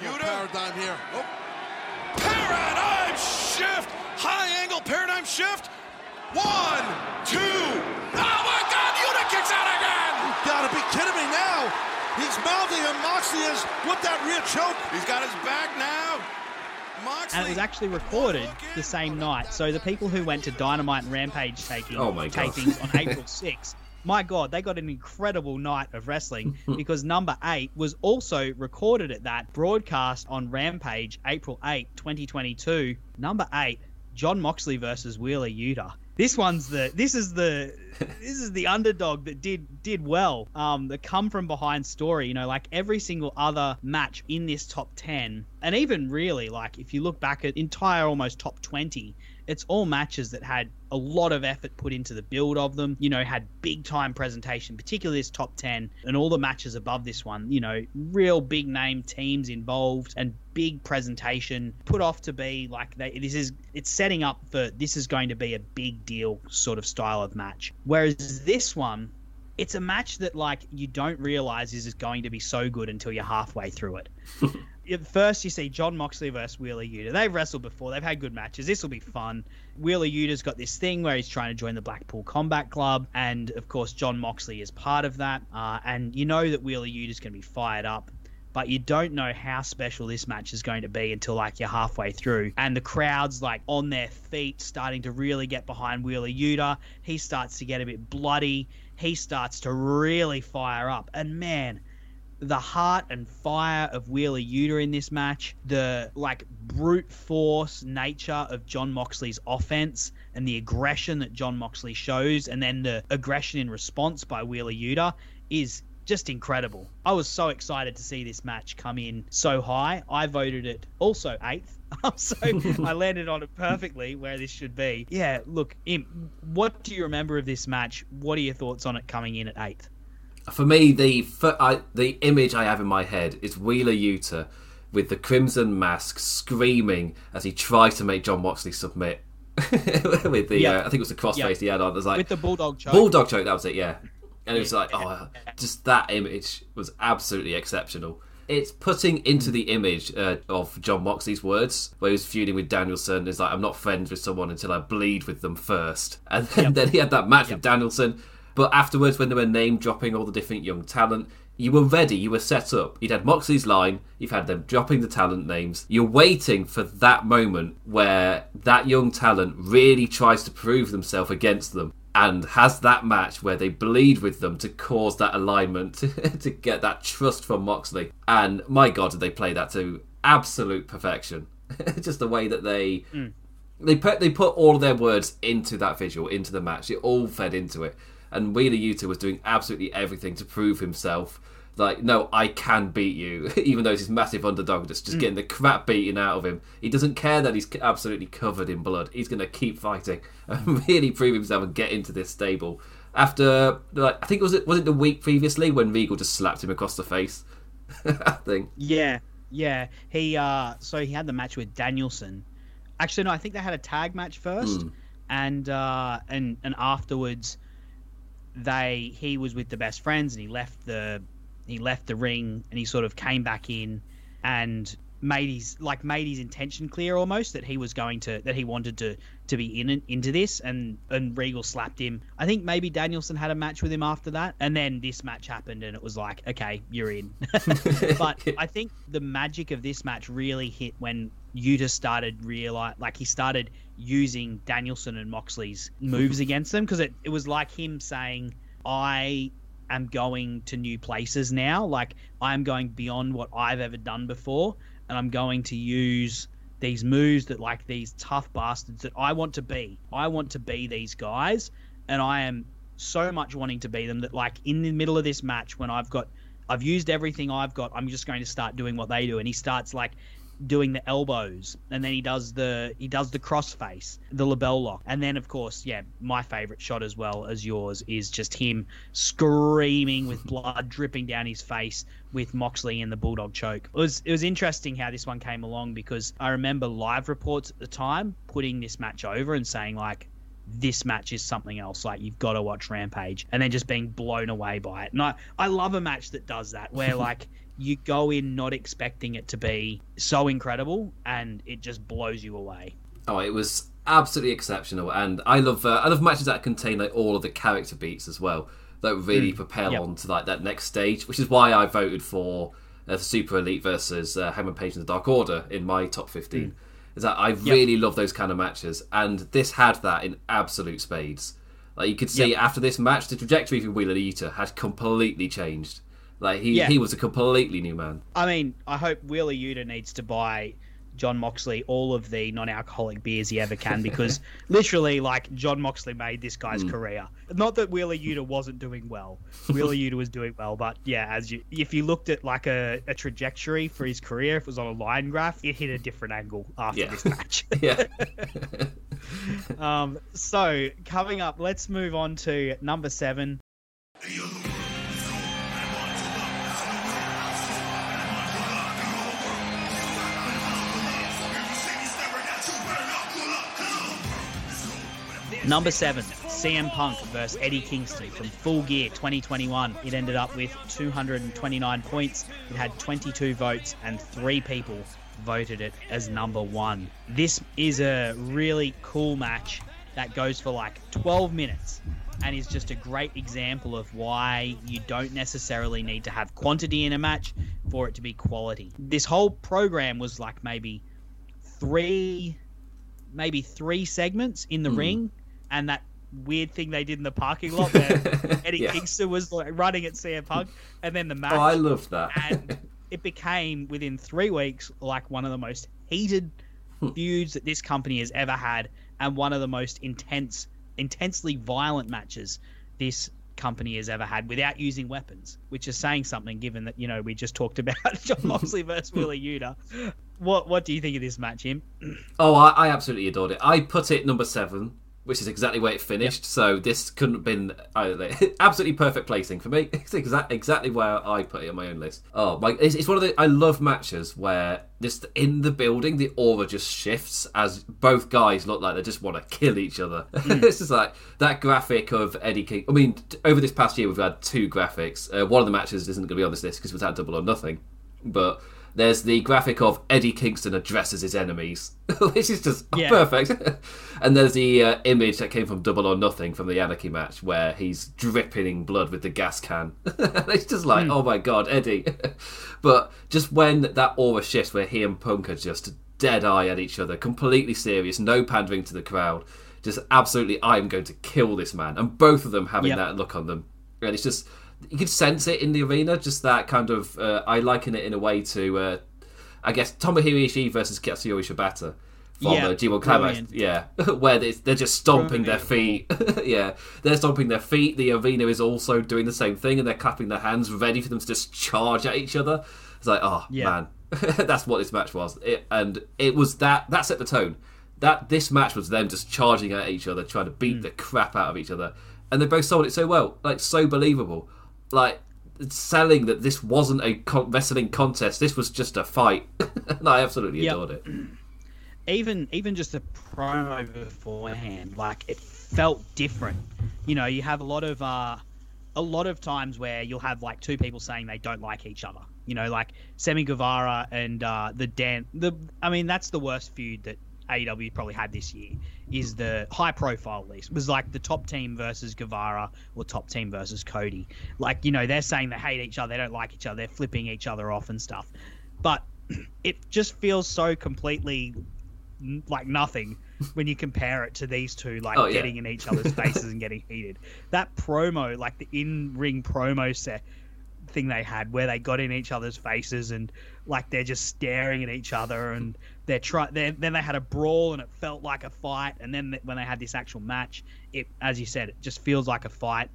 Yuta. Paradigm here. Oh. Paradigm shift. High angle paradigm shift. One, two. Oh my God! Yuta kicks out again. You gotta be kidding me now. He's mouthing him. Moxley is with that rear choke. He's got his back now. Moxley. And it was actually recorded the same night. So the people who went to Dynamite and Rampage taking oh tapings on April 6th my God, they got an incredible night of wrestling because number eight was also recorded at that broadcast on Rampage, April 8, 2022. Number eight, Jon Moxley versus Wheeler Yuta. This one's the this is the this is the underdog that did did well. Um, the come from behind story. You know, like every single other match in this top ten, and even really like if you look back at entire almost top twenty, it's all matches that had a lot of effort put into the build of them, you know, had big time presentation, particularly this top 10 and all the matches above this one, you know, real big name teams involved and big presentation put off to be like they, this is it's setting up for this is going to be a big deal sort of style of match. Whereas this one it's a match that like you don't realize is going to be so good until you're halfway through it. First, you see Jon Moxley versus Wheeler Yuta. They've wrestled before. They've had good matches. This will be fun. Wheeler Yuta's got this thing where he's trying to join the Blackpool Combat Club, and of course Jon Moxley is part of that. Uh, and you know that Wheeler Yuta's going to be fired up but you don't know how special this match is going to be until like you're halfway through. And the crowd's like on their feet, starting to really get behind Wheeler Yuta. He starts to get a bit bloody he starts to really fire up. And man, the heart and fire of Wheeler Yuta in this match, the like brute force nature of Jon Moxley's offense and the aggression that Jon Moxley shows, and then the aggression in response by Wheeler Yuta is just incredible. I was so excited to see this match come in so high. I voted it also eighth. so I landed on it perfectly where this should be. Yeah, look, Im, what do you remember of this match? What are your thoughts on it coming in at eighth? For me, the I, the image I have in my head is Wheeler Yuta with the crimson mask screaming as he tries to make Jon Moxley submit. with the, yep. uh, I think it was the crossface yep. he had on. It was like with the bulldog choke. Bulldog choke. That was it. Yeah, and it was like, oh, just that image was absolutely exceptional. It's putting into the image uh, of Jon Moxley's words, where he was feuding with Danielson. Is like, I'm not friends with someone until I bleed with them first. And then, yep. then he had that match with Danielson. But afterwards, when they were name dropping all the different young talent, you were ready, you were set up. You'd had Moxley's line, you've had them dropping the talent names. You're waiting for that moment where that young talent really tries to prove themselves against them and has that match where they bleed with them to cause that alignment to, to get that trust from Moxley. And my God, did they play that to absolute perfection. just the way that they mm. they put they put all of their words into that visual, into the match. It all fed into it. And Wheeler Yuta was doing absolutely everything to prove himself. Like, no, I can beat you, even though he's this massive underdog that's just mm. getting the crap beaten out of him. He doesn't care that he's absolutely covered in blood. He's going to keep fighting and really prove himself and get into this stable. After, like, I think it was it was it the week previously when Regal just slapped him across the face. I think. Yeah, yeah. He uh, so he had the match with Danielson. Actually, no, I think they had a tag match first, mm. and uh, and and afterwards, they he was with the best friends and he left the he left the ring and he sort of came back in and made his like made his intention clear almost that he was going to that he wanted to to be in into this and and Regal slapped him. I think maybe Danielson had a match with him after that and then this match happened and it was like okay you're in. but I think the magic of this match really hit when Yuta started realize like he started using Danielson and Moxley's moves against them because it, it was like him saying I am going to new places now like I'm going beyond what I've ever done before and I'm going to use these moves that like these tough bastards that I want to be. I want to be these guys, and I am so much wanting to be them that like in the middle of this match when I've got I've used everything I've got, I'm just going to start doing what they do. And he starts like doing the elbows and then he does the he does the crossface the LeBell Lock and then of course yeah my favorite shot as well as yours is just him screaming with blood dripping down his face with Moxley in the bulldog choke it was it was interesting how this one came along because I remember live reports at the time putting this match over and saying like this match is something else. Like you've got to watch Rampage, and then just being blown away by it. And I, I love a match that does that, where like you go in not expecting it to be so incredible, and it just blows you away. Oh, it was absolutely exceptional, and I love uh, I love matches that contain like all of the character beats as well that really mm. propel yep. on to like that next stage, which is why I voted for uh, Super Elite versus uh, Hangman Page and the Dark Order in my top fifteen. Mm. Is that I really yep. love those kind of matches, and this had that in absolute spades. Like you could see yep. after this match, the trajectory for Wheeler Yuta had completely changed. Like he yeah. he was a completely new man. I mean, I hope Wheeler Yuta needs to buy Jon Moxley all of the non-alcoholic beers he ever can because literally, like Jon Moxley made this guy's mm. career. Not that Wheeler Yuta wasn't doing well. Wheeler Yuta was doing well, but yeah, as you if you looked at like a, a trajectory for his career, if it was on a line graph, it hit a different angle after yeah. this match. yeah. um. So coming up, let's move on to number seven. Number seven, CM Punk versus Eddie Kingston from Full Gear 2021. It ended up with 229 points. It had 22 votes, and three people voted it as number one. This is a really cool match that goes for like 12 minutes and is just a great example of why you don't necessarily need to have quantity in a match for it to be quality. This whole program was like maybe three maybe three segments in the mm. ring and that weird thing they did in the parking lot where Eddie yeah. Kingston was like running at CM Punk, and then the match. Oh, I love that. and it became within three weeks like one of the most heated hmm. feuds that this company has ever had, and one of the most intense, intensely violent matches this company has ever had without using weapons, which is saying something given that you know we just talked about Jon Moxley versus Wheeler Yuta. What what do you think of this match, Jim? Oh, I, I absolutely adored it. I put it number seven which is exactly where it finished. Yep. So this couldn't have been absolutely perfect placing for me. It's exact, exactly where I put it on my own list. Oh my! It's, it's, one of the I love matches where just in the building the aura just shifts as both guys look like they just want to kill each other. Mm. it's just like that graphic of Eddie King. I mean, over this past year we've had two graphics. Uh, one of the matches isn't going to be on this list because it was at Double or Nothing, but there's the graphic of Eddie Kingston addresses his enemies, which is just yeah. perfect. and there's the uh, image that came from Double or Nothing from the Anarchy match where he's dripping in blood with the gas can. it's just like, mm. oh my god, Eddie. but just when that aura shifts where he and Punk are just dead eye at each other, completely serious, no pandering to the crowd, just absolutely, I'm going to kill this man. And both of them having yep. that look on them. And it's just you could sense it in the arena. Just that kind of uh, I liken it in a way to. Uh, I guess Tomohiro Ishii versus Katsuyori Shibata from Yeah, uh, G1 brilliant. Climax. Yeah, where they, they're just stomping their feet. yeah, they're stomping their feet. The arena is also doing the same thing, and they're clapping their hands, ready for them to just charge at each other. It's like, oh Yeah. man, that's what this match was. It, and it was that that set the tone. That this match was them just charging at each other, trying to Mm. beat the crap out of each other, and they both sold it so well, like so believable, like selling that this wasn't a con- wrestling contest. This was just a fight. and I absolutely Yep. adored it. even even just the promo beforehand, like it felt different. You know, you have a lot of uh, a lot of times where you'll have like two people saying they don't like each other. You know, like Sammy Guevara and uh, the Dan. The I mean, that's the worst feud that AEW probably had this year. Is the high profile least was like the top team versus Guevara or top team versus Cody. Like you know, they're saying they hate each other, they don't like each other, they're flipping each other off and stuff. But it just feels so completely like nothing when you compare it to these two like Oh, yeah. getting in each other's faces and getting heated that promo like the in-ring promo set thing they had where they got in each other's faces and like they're just staring at each other and they're trying then they had a brawl and it felt like a fight and then when they had this actual match it as you said it just feels like a fight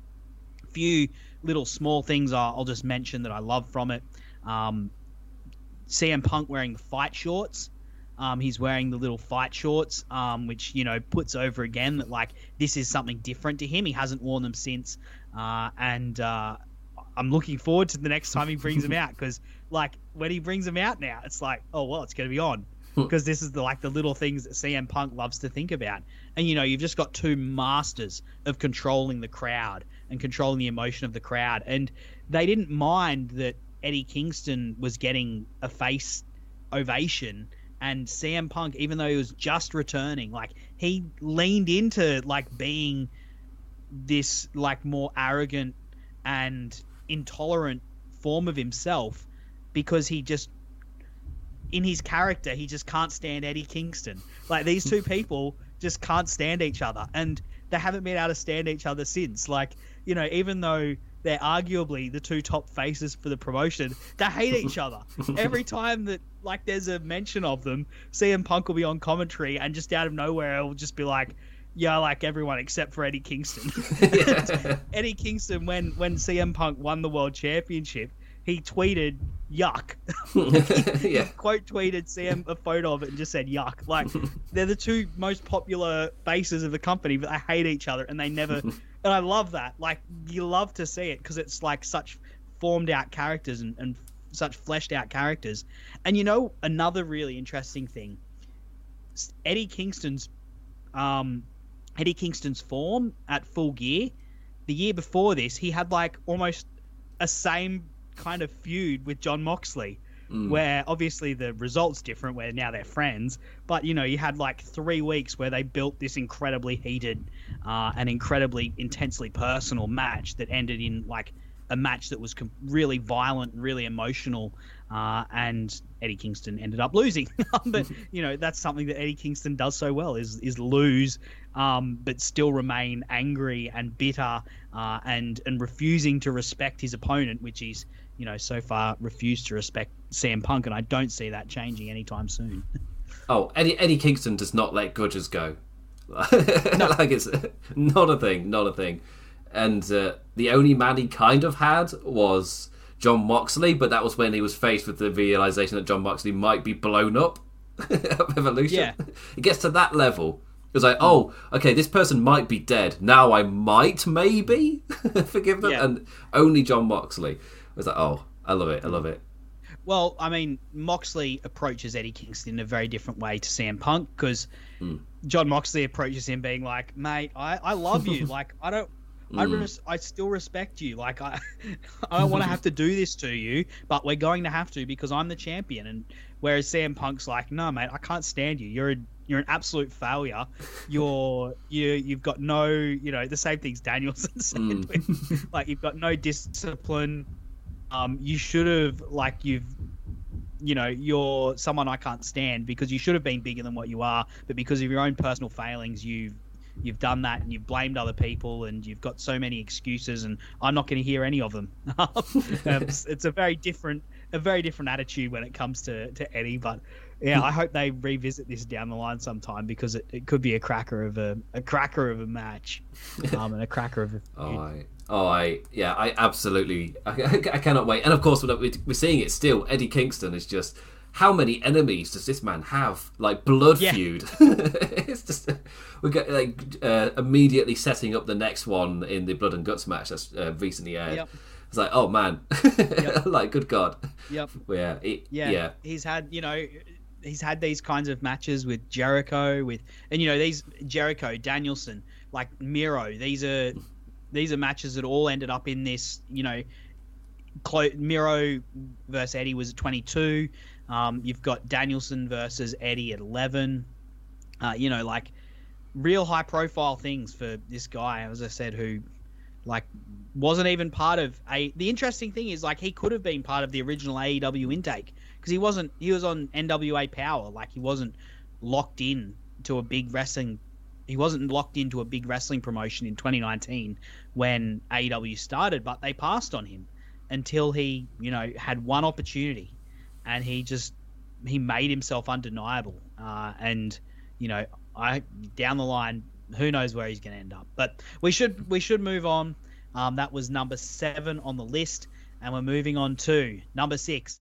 a few little small things I'll, I'll just mention that I love from it um, CM Punk wearing the fight shorts. Um, he's wearing the little fight shorts, um, which you know puts over again that like this is something different to him. He hasn't worn them since, uh, and uh, I'm looking forward to the next time he brings them out because like when he brings them out now, it's like oh well, it's going to be on. Hmm. Because this is the like the little things that CM Punk loves to think about. And you know, you've just got two masters of controlling the crowd and controlling the emotion of the crowd, and they didn't mind that Eddie Kingston was getting a face ovation. And CM Punk even though he was just returning like he leaned into like being this like more arrogant and intolerant form of himself because he just in his character he just can't stand Eddie Kingston like these two people just can't stand each other and they haven't been able to stand each other since like you know even though they're arguably the two top faces for the promotion. They hate each other. Every time that like there's a mention of them, CM Punk will be on commentary and just out of nowhere it'll just be like, Yeah, I like everyone except for Eddie Kingston. Eddie Kingston when when CM Punk won the world championship, he tweeted yuck. yeah. Quote tweeted CM a photo of it and just said yuck. Like they're the two most popular faces of the company, but they hate each other and they never and I love that. Like you love to see it because it's like such formed out characters and, and such fleshed out characters. And you know another really interesting thing, Eddie Kingston's, um, Eddie Kingston's form at Full Gear, the year before this, he had like almost a same kind of feud with Jon Moxley. Where obviously the results different, where now they're friends, but you know you had like three weeks where they built this incredibly heated uh, and incredibly intensely personal match that ended in like a match that was really violent, really emotional, uh, and Eddie Kingston ended up losing. but you know that's something that Eddie Kingston does so well is is lose, um, but still remain angry and bitter, uh, and and refusing to respect his opponent, which he's you know so far refused to respect CM Punk, and I don't see that changing anytime soon. Oh, Eddie Eddie Kingston does not let grudges go. like it's not a thing, not a thing. And uh, the only man he kind of had was Jon Moxley, but that was when he was faced with the realization that Jon Moxley might be blown up. of Evolution. Yeah. It gets to that level. It's like, oh, okay, this person might be dead. Now I might maybe forgive them. Yeah. And only Jon Moxley was like, oh, I love it, I love it. Well, I mean, Moxley approaches Eddie Kingston in a very different way to CM Punk because Jon Moxley approaches him being like, "Mate, I, I love you. like, I don't." I, res- I still respect you. Like I, I don't want to have to do this to you, but we're going to have to because I'm the champion. And whereas CM Punk's like, no, mate, I can't stand you. You're a, you're an absolute failure. You're you you've got no, you know, the same things Danielson said. with- like you've got no discipline. Um, you should have like you've you know you're someone I can't stand because you should have been bigger than what you are, but because of your own personal failings, you've you've done that and you've blamed other people and you've got so many excuses and I'm not going to hear any of them. um, it's, it's a very different a very different attitude when it comes to to Eddie. But yeah, I hope they revisit this down the line sometime because it, it could be a cracker of a a cracker of a match, um, and a cracker of a. Oh, I, oh, I, yeah, I absolutely, I, I cannot wait. And of course, we're, we're seeing it still. Eddie Kingston is just how many enemies does this man have? Like blood Yeah. feud. it's just we get like uh, immediately setting up the next one in the blood and guts match that's uh, recently aired. Yep. It's like, oh man, like good god. Yep. Yeah, it, Yeah. yeah, He's had, you know, he's had these kinds of matches with Jericho, with and you know these Jericho, Danielson, like Miro. These are these are matches that all ended up in this, you know, clo- Miro versus Eddie was at 22. Um, you've got Danielson versus Eddie at 11. Uh, you know, like real high profile things for this guy, as I said, who like wasn't even part of a. The interesting thing is like he could have been part of the original AEW intake because he wasn't. He was on NWA Power, like he wasn't locked in to a big wrestling. He wasn't locked into a big wrestling promotion in 2019 when AEW started, but they passed on him until he, you know, had one opportunity, and he just he made himself undeniable. Uh, and you know, I down the line, who knows where he's going to end up. But we should we should move on. Um, that was number seven on the list, and we're moving on to number six.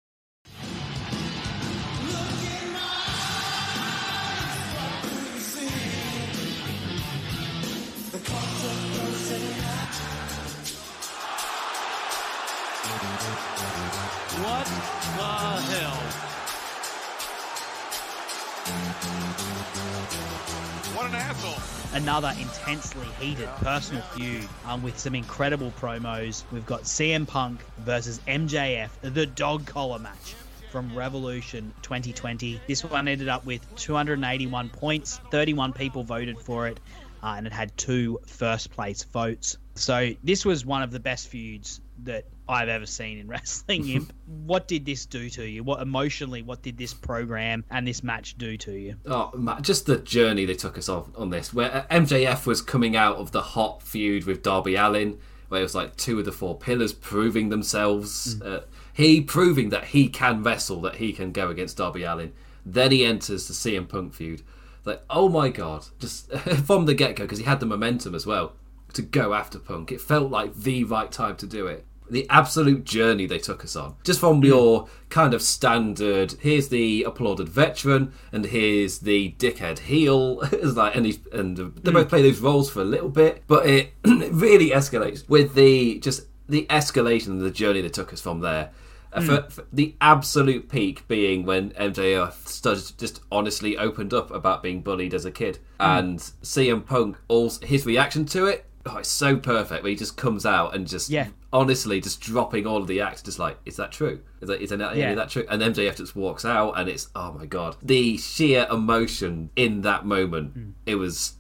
Another intensely heated personal feud um, with some incredible promos. We've got CM Punk versus MJF, the dog collar match from Revolution 2020. This one ended up with 281 points, 31 people voted for it, uh, and it had two first place votes. So this was one of the best feuds that I've ever seen in wrestling. Imp. what did this do to you? What emotionally, what did this program and this match do to you? Oh, just the journey they took us on on this, where uh, MJF was coming out of the hot feud with Darby Allin, where it was like two of the four pillars proving themselves. Uh, he proving that he can wrestle, that he can go against Darby Allin. Then he enters the CM Punk feud. Like, oh my god, just from the get go, because he had the momentum as well to go after Punk. It felt like the right time to do it. The absolute journey they took us on. Just from hmm. your kind of standard, here's the applauded veteran, and here's the dickhead heel. it's like, and, and they hmm. both play those roles for a little bit, but it really escalates with the just the escalation of the journey they took us from there. Uh, hmm. For, for the absolute peak being when MJF started, just honestly opened up about being bullied as a kid, and CM Punk, all his reaction to it, oh, it's so perfect. Where he just comes out and just Yeah. honestly just dropping all of the acts, just like, is that true? Is that is any Yeah. of that true? And MJF just walks out, and it's oh my god, the sheer emotion in that moment. Hmm. It was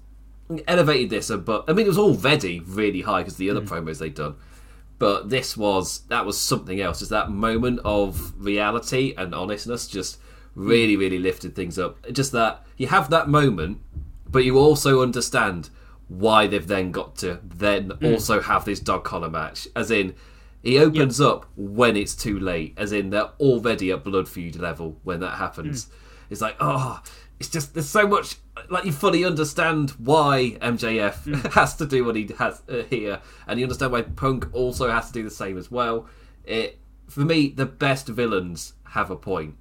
elevated this, uh, but I mean, it was already really high because the other hmm. promos they'd done. But this was that was something else. Just that moment of reality and honestness just really, hmm. really lifted things up. Just that you have that moment, but you also understand why they've then got to then hmm. also have this dog collar match. As in, he opens up when it's too late. As in, they're already at blood feud level when that happens. Hmm. It's like, oh, it's just there's so much. Like you fully understand why MJF hmm. has to do what he has uh, here, and you understand why Punk also has to do the same as well. It for me, the best villains have a point.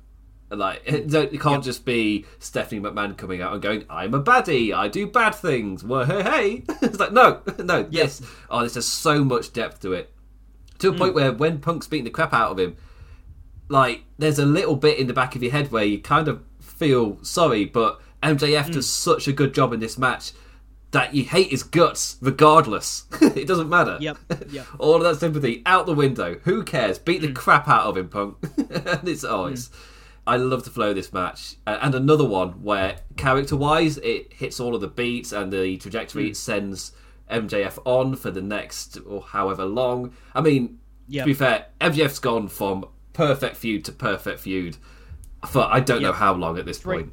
Like it, don't- it can't just be Stephanie McMahon coming out and going, "I'm a baddie. I do bad things." Well, hey, hey. it's like no, no. Yes. Oh, there's just so much depth to it. To a hmm. point where when Punk's beating the crap out of him, like there's a little bit in the back of your head where you kind of feel sorry, but MJF does hmm. such a good job in this match that you hate his guts regardless. it doesn't matter. Yep, yep. All of that sympathy out the window. Who cares? Beat the hmm. crap out of him, Punk. and it's oh, it's. I love the flow of this match, Uh, and another one where character-wise it hits all of the beats and the trajectory it sends MJF on for the next or however long. I mean, Yep. to be fair, MJF's gone from perfect feud to perfect feud for I don't know how long at this Three- point.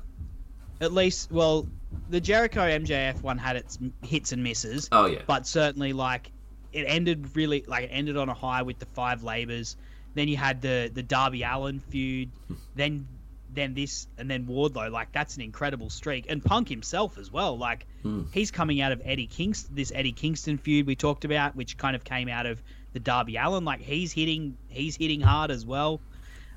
At least, well, the Jericho MJF one had its hits and misses. Oh, yeah. But certainly, like, it ended really, like, it ended on a high with the five labors. Then you had the the Darby Allin feud. then then this and then Wardlow. Like that's an incredible streak. And Punk himself as well. Like hmm. he's coming out of Eddie Kingston this Eddie Kingston feud we talked about, which kind of came out of the Darby Allin. Like he's hitting he's hitting hard as well.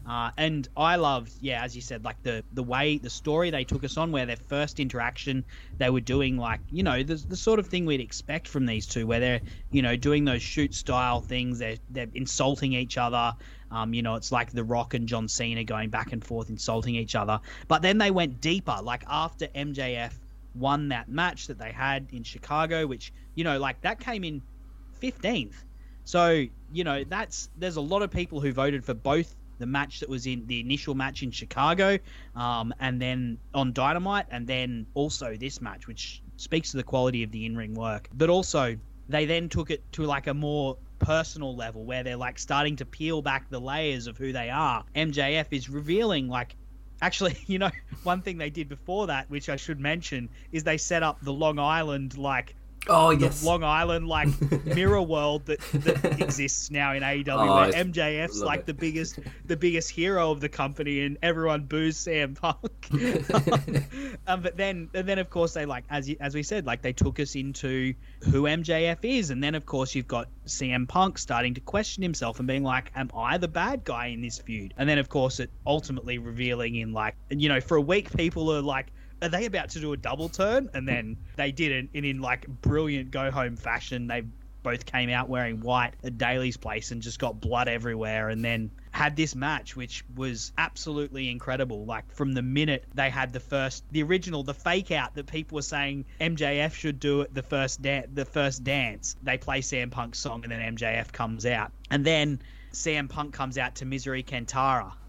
Uh, and I loved, yeah, as you said, like the the way the story they took us on, where their first interaction, they were doing like you know the the sort of thing we'd expect from these two, where they're you know doing those shoot style things, they're they're insulting each other. Um, you know, it's like The Rock and John Cena going back and forth insulting each other. But then they went deeper, like after MJF won that match that they had in Chicago, which you know, like that came in 15th. So, you know, that's there's a lot of people who voted for both the match that was in the initial match in Chicago, um, and then on Dynamite, and then also this match, which speaks to the quality of the in-ring work. But also, they then took it to like a more personal level where they're like starting to peel back the layers of who they are. MJF is revealing like Actually, you know, one thing they did before that, which I should mention, is they set up the Long Island like Oh the yes. Long Island like mirror world that, that exists now in AEW, Oh, where MJF's like it. the biggest the biggest hero of the company, and everyone boos CM Punk. um, but then and then of course they like as as we said, like they took us into who MJF is, and then of course you've got CM Punk starting to question himself and being like, "Am I the bad guy in this feud?" And then of course it ultimately revealing in like you know for a week people are like are they about to do a double turn? And then they did it, And in like brilliant go home fashion, they both came out wearing white at Daily's Place and just got blood everywhere. And then had this match, which was absolutely incredible. Like from the minute they had the first, the original, the fake out that people were saying MJF should do it the first da- the first dance. They play CM Punk's song and then MJF comes out, and then CM Punk comes out to Miseria Cantare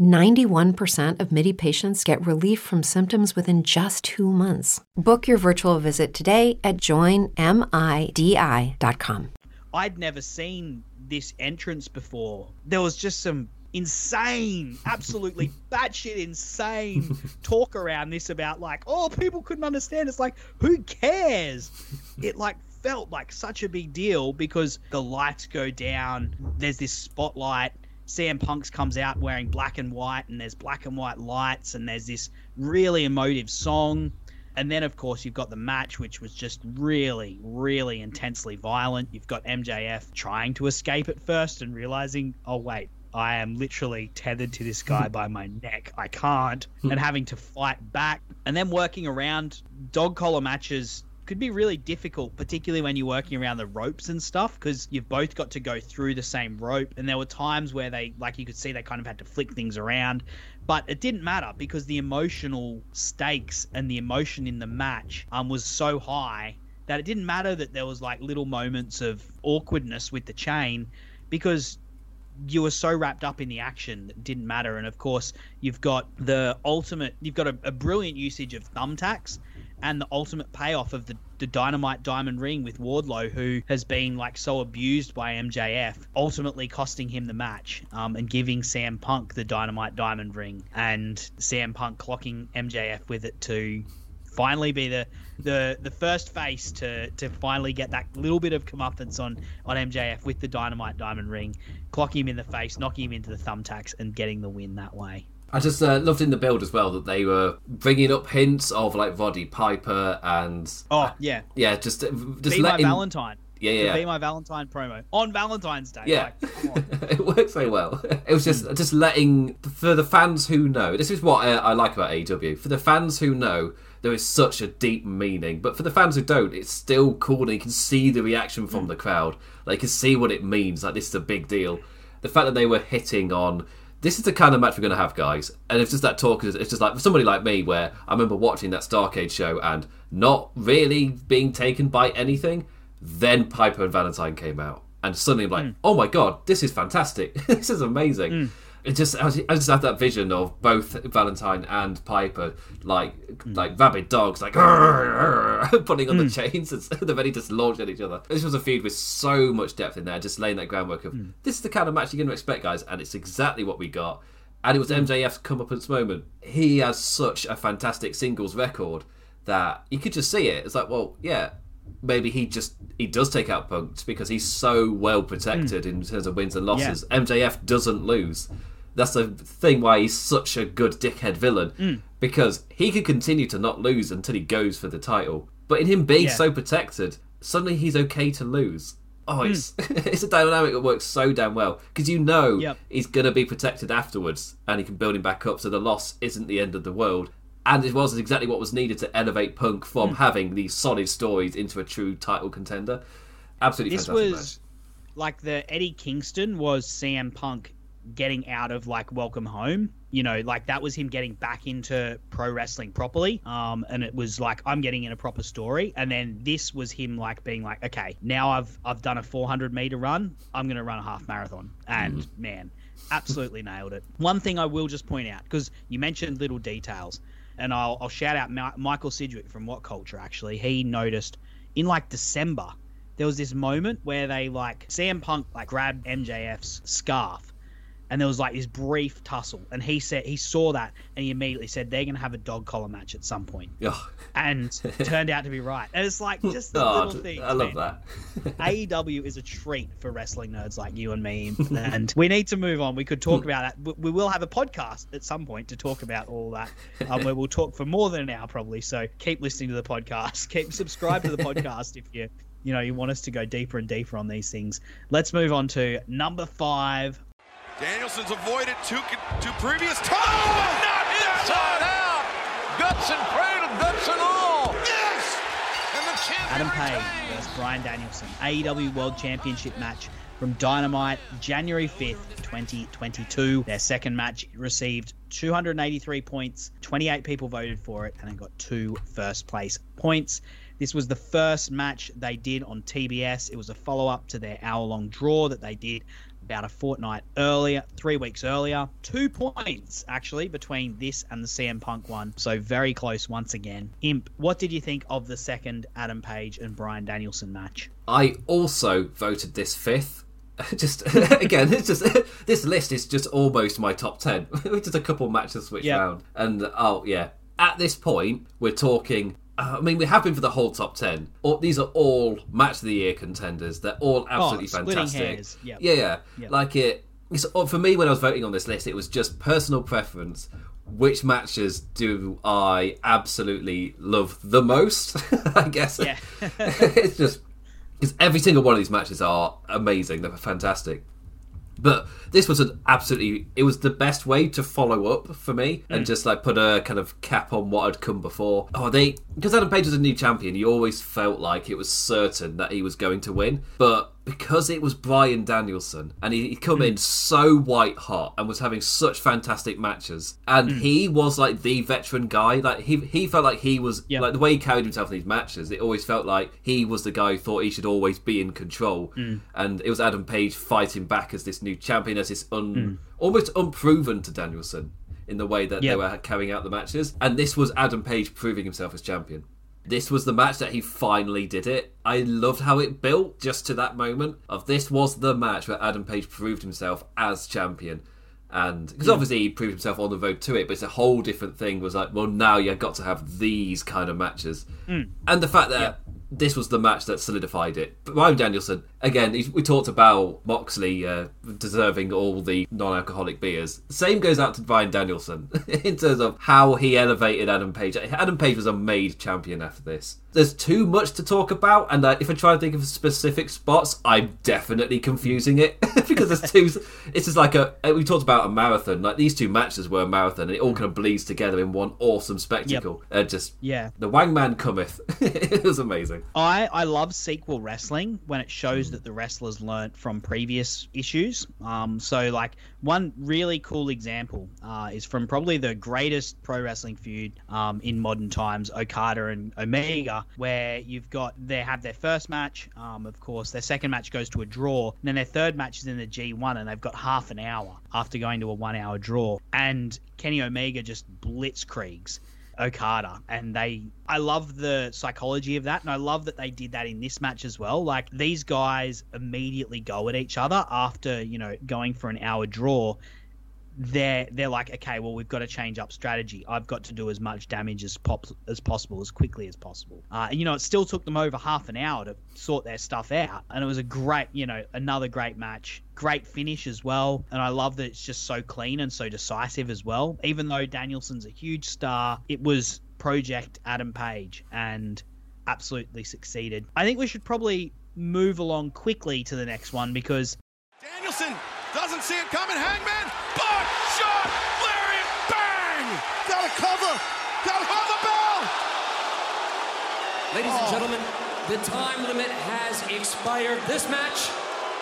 91% of MIDI patients get relief from symptoms within just two months. Book your virtual visit today at joinmidi.com. I'd never seen this entrance before. There was just some insane, absolutely batshit insane talk around this about like, oh, people couldn't understand. It's like, who cares? It like felt like such a big deal because the lights go down. There's this spotlight. CM Punk's comes out wearing black and white, and there's black and white lights, and there's this really emotive song. And then, of course, you've got the match, which was just really, really intensely violent. You've got MJF trying to escape at first and realizing, oh, wait, I am literally tethered to this guy by my neck. I can't. Hmm. And having to fight back. And then working around dog collar matches could be really difficult, particularly when you're working around the ropes and stuff, because you've both got to go through the same rope. And there were times where they, like you could see, they kind of had to flick things around. But it didn't matter because the emotional stakes and the emotion in the match um, was so high that it didn't matter that there was like little moments of awkwardness with the chain because you were so wrapped up in the action that didn't matter. And of course, you've got the ultimate, you've got a, a brilliant usage of thumbtacks and the ultimate payoff of the, the dynamite diamond ring with Wardlow, who has been like so abused by MJF, ultimately costing him the match um, and giving CM Punk the dynamite diamond ring, and CM Punk clocking MJF with it to finally be the the the first face to to finally get that little bit of comeuppance on on MJF with the dynamite diamond ring, clocking him in the face, knocking him into the thumbtacks, and getting the win that way. I just uh, loved in the build as well that they were bringing up hints of like Roddy Piper and Oh uh, yeah, yeah, just uh, just be my Valentine. yeah The yeah Be My Valentine promo on Valentine's Day. yeah. Like, come on. it works so well. It was just hmm. just letting for the fans who know. This is what I, I like about AEW. For the fans who know, there is such a deep meaning. But for the fans who don't, it's still cool. And you can see the reaction from hmm. the crowd. Like you can see what it means. Like this is a big deal. The fact that they were hitting on. This is the kind of match we're going to have, guys. And it's just that talk. It's just like for somebody like me, where I remember watching that Starcade show and not really being taken by anything. Then Piper and Valentine came out, and suddenly I'm like, hmm. oh my god, this is fantastic. this is amazing. Hmm. It just I just had that vision of both Valentine and Piper like mm. like rabid dogs like putting on the mm. chains and they're ready to launch at each other. This was a feud with so much depth in there, just laying that groundwork of mm. this is the kind of match you're going to expect, guys, and it's exactly what we got. And it was MJF's comeuppance moment. He has such a fantastic singles record that you could just see it. It's like, well, yeah, maybe he just he does take out Punk because he's so well protected in terms of wins and losses. MJF doesn't lose. That's the thing why he's such a good dickhead villain because he could continue to not lose until he goes for the title. But in him being Yeah. so protected, suddenly he's okay to lose. Oh, it's it's a dynamic that works so damn well because you know Yep. he's gonna be protected afterwards, and he can build him back up, so the loss isn't the end of the world. And it was exactly what was needed to elevate Punk from Hmm. having these solid stories into a true title contender. Absolutely this fantastic was like the Eddie Kingston was CM Punk getting out of like Welcome Home. You know, like that was him getting back into pro wrestling properly. Um, and it was like I'm getting in a proper story. And then this was him like being like, okay, now I've I've done a 400 meter run. I'm gonna run a half marathon. And man, absolutely nailed it. One thing I will just point out because you mentioned little details, and I'll I'll shout out Ma- Michael Sidgwick from What Culture. Actually, he noticed in like December there was this moment where they like CM Punk like grabbed MJF's scarf and there was like this brief tussle and he said he saw that and he immediately said they're going to have a dog collar match at some point. Oh, and turned out to be right and it's like just the oh, little things I love man. that. AEW is a treat for wrestling nerds like you and me, and we need to move on. We could talk about that. We- We will have a podcast at some point to talk about all that, um, where we'll talk for more than an hour probably. So keep listening to the podcast. Keep subscribe to the podcast if you you know you want us to go deeper and deeper on these things. Let's move on to number five. Danielson's avoided two, two previous times. Oh, oh Inside out. Guts and cradle, guts and all. Yes! And the champion Adam Page retains. versus Bryan Danielson, AEW World Championship match from Dynamite, January 5th, 2022. Their second match received 283 points, 28 people voted for it, and it got two first place points. This was the first match they did on TBS. It was a follow up to their hour long draw that they did about a fortnight earlier, three weeks earlier. Two points actually between this and the CM Punk one, so very close once again. Imp, what did you think of the second Adam Page and Bryan Danielson match? I also voted this fifth. Just again, it's just this list is just almost my top ten. just a couple matches switched Yep. round, and oh yeah, at this point we're talking. Uh, I mean, we have been for the whole top ten. All, these are all match of the year contenders. They're all absolutely splitting fantastic. hairs, yep. Yeah, yeah. Yep. Like it. It's, uh, for me, when I was voting on this list, it was just personal preference. Which matches do I absolutely love the most? I guess. Yeah. it's just because every single one of these matches are amazing. They're fantastic. But this was an absolutely it was the best way to follow up for me and mm. just like put a kind of cap on what had come before. Oh, they because Adam Page was a new champion, you always felt like it was certain that he was going to win. But because it was Bryan Danielson and he, he'd come in hmm. so white hot and was having such fantastic matches, and hmm. he was like the veteran guy. Like he he felt like he was Yeah. like the way he carried himself in these matches. It always felt like he was the guy who thought he should always be in control, hmm. and it was Adam Page fighting back as this new champion, as this un, almost unproven to Danielson in the way that Yeah. they were carrying out the matches. And this was Adam Page proving himself as champion. This was the match that he finally did it. I loved how it built just to that moment of this was the match where Adam Page proved himself as champion. And because obviously he proved himself on the road to it, but it's a whole different thing. Was like, well, now you've got to have these kind of matches, hmm. and the fact that this was the match that solidified it. But Bryan Danielson, again, we talked about Moxley uh, deserving all the non-alcoholic beers. Same goes out to Bryan Danielson in terms of how he elevated Adam Page. Adam Page was a made champion after this. There's too much to talk about, and uh, if I try to think of specific spots, I'm definitely confusing it because there's two. It's just like a we talked about a marathon. Like these two matches were a marathon, and it all kind of bleeds together in one awesome spectacle. Uh, just Yeah. the Hangman cometh. it was amazing. I, I love sequel wrestling when it shows that the wrestlers learnt from previous issues. Um, so, like one really cool example uh, is from probably the greatest pro wrestling feud um, in modern times, Okada and Omega, where you've got they have their first match. Um, of course, their second match goes to a draw, and then their third match is in the G1, and they've got half an hour after going to a one-hour draw, and Kenny Omega just blitzkriegs Okada. And they, I love the psychology of that. And I love that they did that in this match as well. Like these guys immediately go at each other after, you know, going for an hour draw they're they're like, okay, well, we've got to change up strategy. I've got to do as much damage as pop as possible, as quickly as possible. Uh, and you know, it still took them over half an hour to sort their stuff out, and it was a great, you know, another great match, great finish as well. And I love that it's just so clean and so decisive as well. Even though Danielson's a huge star, it was Project Adam Page and absolutely succeeded. I think we should probably move along quickly to the next one because Danielson doesn't see it coming. Hangman, but shot, lariat, bang! Got a cover, got to have the bell. Ladies and gentlemen, the time limit has expired. This match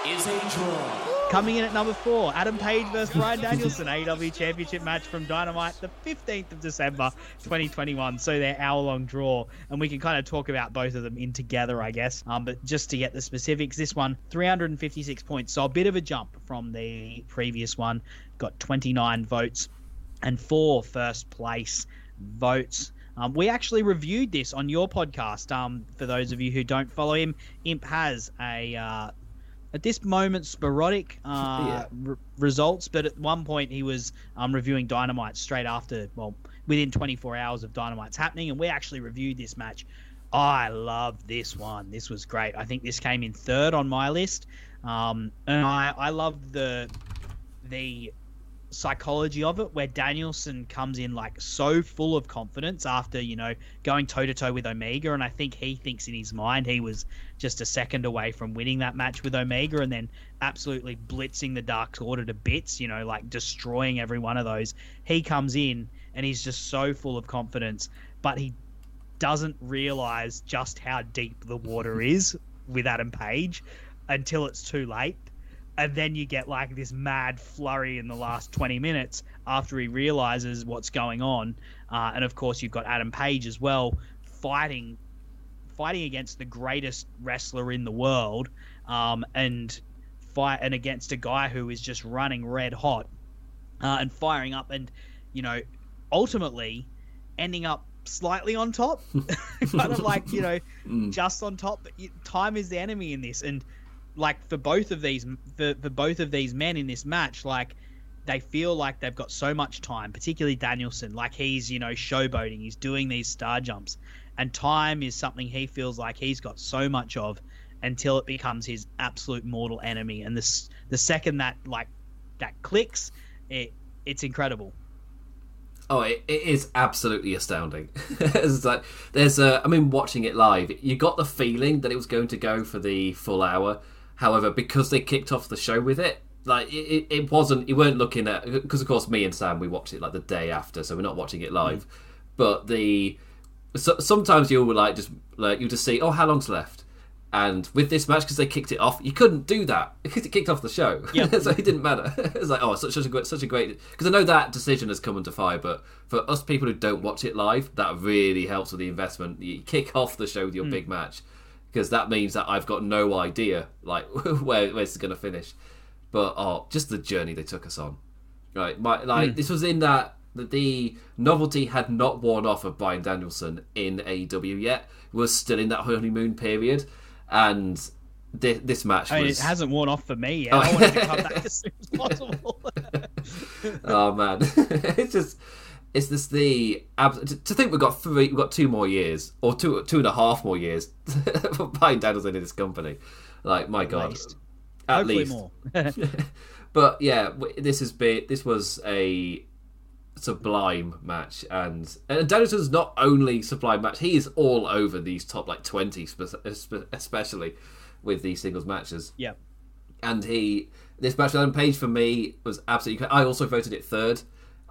is a draw. Coming in at number four, Adam Page versus Bryan Danielson, AEW Championship match from Dynamite, the 15th of December, 2021. So their hour-long draw, and we can kind of talk about both of them in together, I guess. Um, but just to get the specifics, this one 356 points, so a bit of a jump from the previous one. Got 29 votes and four first place votes. Um, we actually reviewed this on your podcast. Um, for those of you who don't follow him, Imp has a uh, at this moment sporadic uh, Yeah. r- results, but at one point he was um, reviewing Dynamite straight after, well, within 24 hours of Dynamite's happening, and we actually reviewed this match. I love this one. This was great. I think this came in third on my list, um, and I I love the the psychology of it where Danielson comes in like so full of confidence after, you know, going toe to toe with Omega. And I think he thinks in his mind he was just a second away from winning that match with Omega and then absolutely blitzing the Dark Order to bits, you know, like destroying every one of those. He comes in and he's just so full of confidence, but he doesn't realize just how deep the water is with Adam Page until it's too late and then you get like this mad flurry in the last 20 minutes after he realizes what's going on. Uh, and of course you've got adam page as well fighting fighting against the greatest wrestler in the world um, and fight and against a guy who is just running red hot uh, and firing up and you know ultimately ending up slightly on top. Kind of like you know just on top but time is the enemy in this. And like for both of these for, for both of these men in this match like they feel like they've got so much time particularly danielson like he's you know showboating he's doing these star jumps and time is something he feels like he's got so much of until it becomes his absolute mortal enemy and this the second that like that clicks it it's incredible Oh, it, it is absolutely astounding. it's like there's a. I mean, watching it live, you got the feeling that it was going to go for the full hour. However, because they kicked off the show with it, like it, it, wasn't. You weren't looking at because, of course, me and Sam we watched it like the day after, so we're not watching it live. Mm. But the so, sometimes you'll like just like you just see, oh, how long's left. And with this match, because they kicked it off, you couldn't do that because it kicked off the show. Yep. so it didn't matter. it's like, oh, such, such a great, such a great. Because I know that decision has come into fire, but for us people who don't watch it live, that really helps with the investment. You kick off the show with your mm. big match because that means that I've got no idea like where, where this is going to finish. But oh, just the journey they took us on. Right, my like hmm. this was in that that the novelty had not worn off of Bryan Danielson in AEW yet. Was still in that honeymoon period, and thi- this match i mean was. it hasn't worn off for me yet i wanted to come back as soon as possible oh man, it's just it's this the ab- to to think we've got three, we've got two more years or two two and a half more years for Bryan Danielson in this company. Like my god, least. at hopefully least more but yeah, this has been this was a sublime match, and and Danielson's not only sublime match, he is all over these top like twenty, especially with these singles matches. yeah And he this match with Adam Page for me was absolutely. I also voted it third.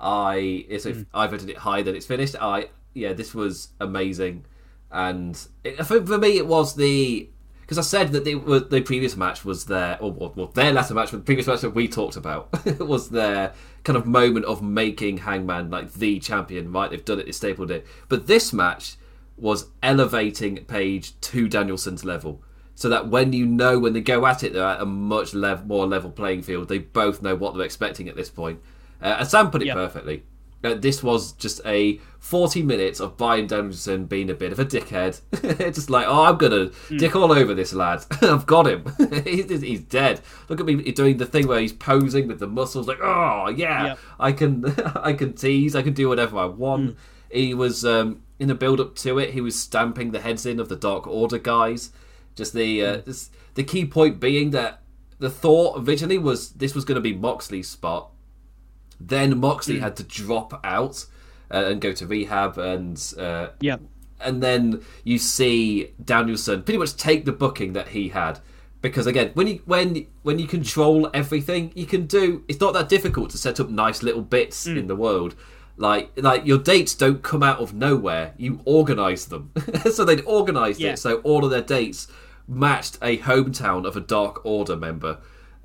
I so if I voted it high, that it's finished. I yeah, this was amazing, and it, for, for me it was the because I said that they were, the previous match was their, or well, their latter match, the previous match that we talked about was their kind of moment of making Hangman like the champion. Right, they've done it, they stapled it. But this match was elevating Page to Danielson's level. So that when you know when they go at it, they're at a much lev- more level playing field. They both know what they're expecting at this point. Uh, and Sam put it Yep. perfectly. Uh, this was just a 40 minutes of Bryan Danielson being a bit of a dickhead. just like, oh, I'm going to dick all over this lad. I've got him. he's, he's dead. Look at me doing the thing where he's posing with the muscles, like, oh, yeah, Yep. I can I can tease, I can do whatever I want. He was, um, in the build up to it, he was stamping the heads in of the Dark Order guys. Just the, uh, this, the key point being that the thought originally was this was going to be Moxley's spot. Then Moxley had to drop out uh, and go to rehab, and uh, Yep. and then you see Danielson pretty much take the booking that he had. Because again, when you when when you control everything, you can do. It's not that difficult to set up nice little bits in the world. Like like your dates don't come out of nowhere. You organise them. so they'd organised Yeah. it so all of their dates matched a hometown of a Dark Order member.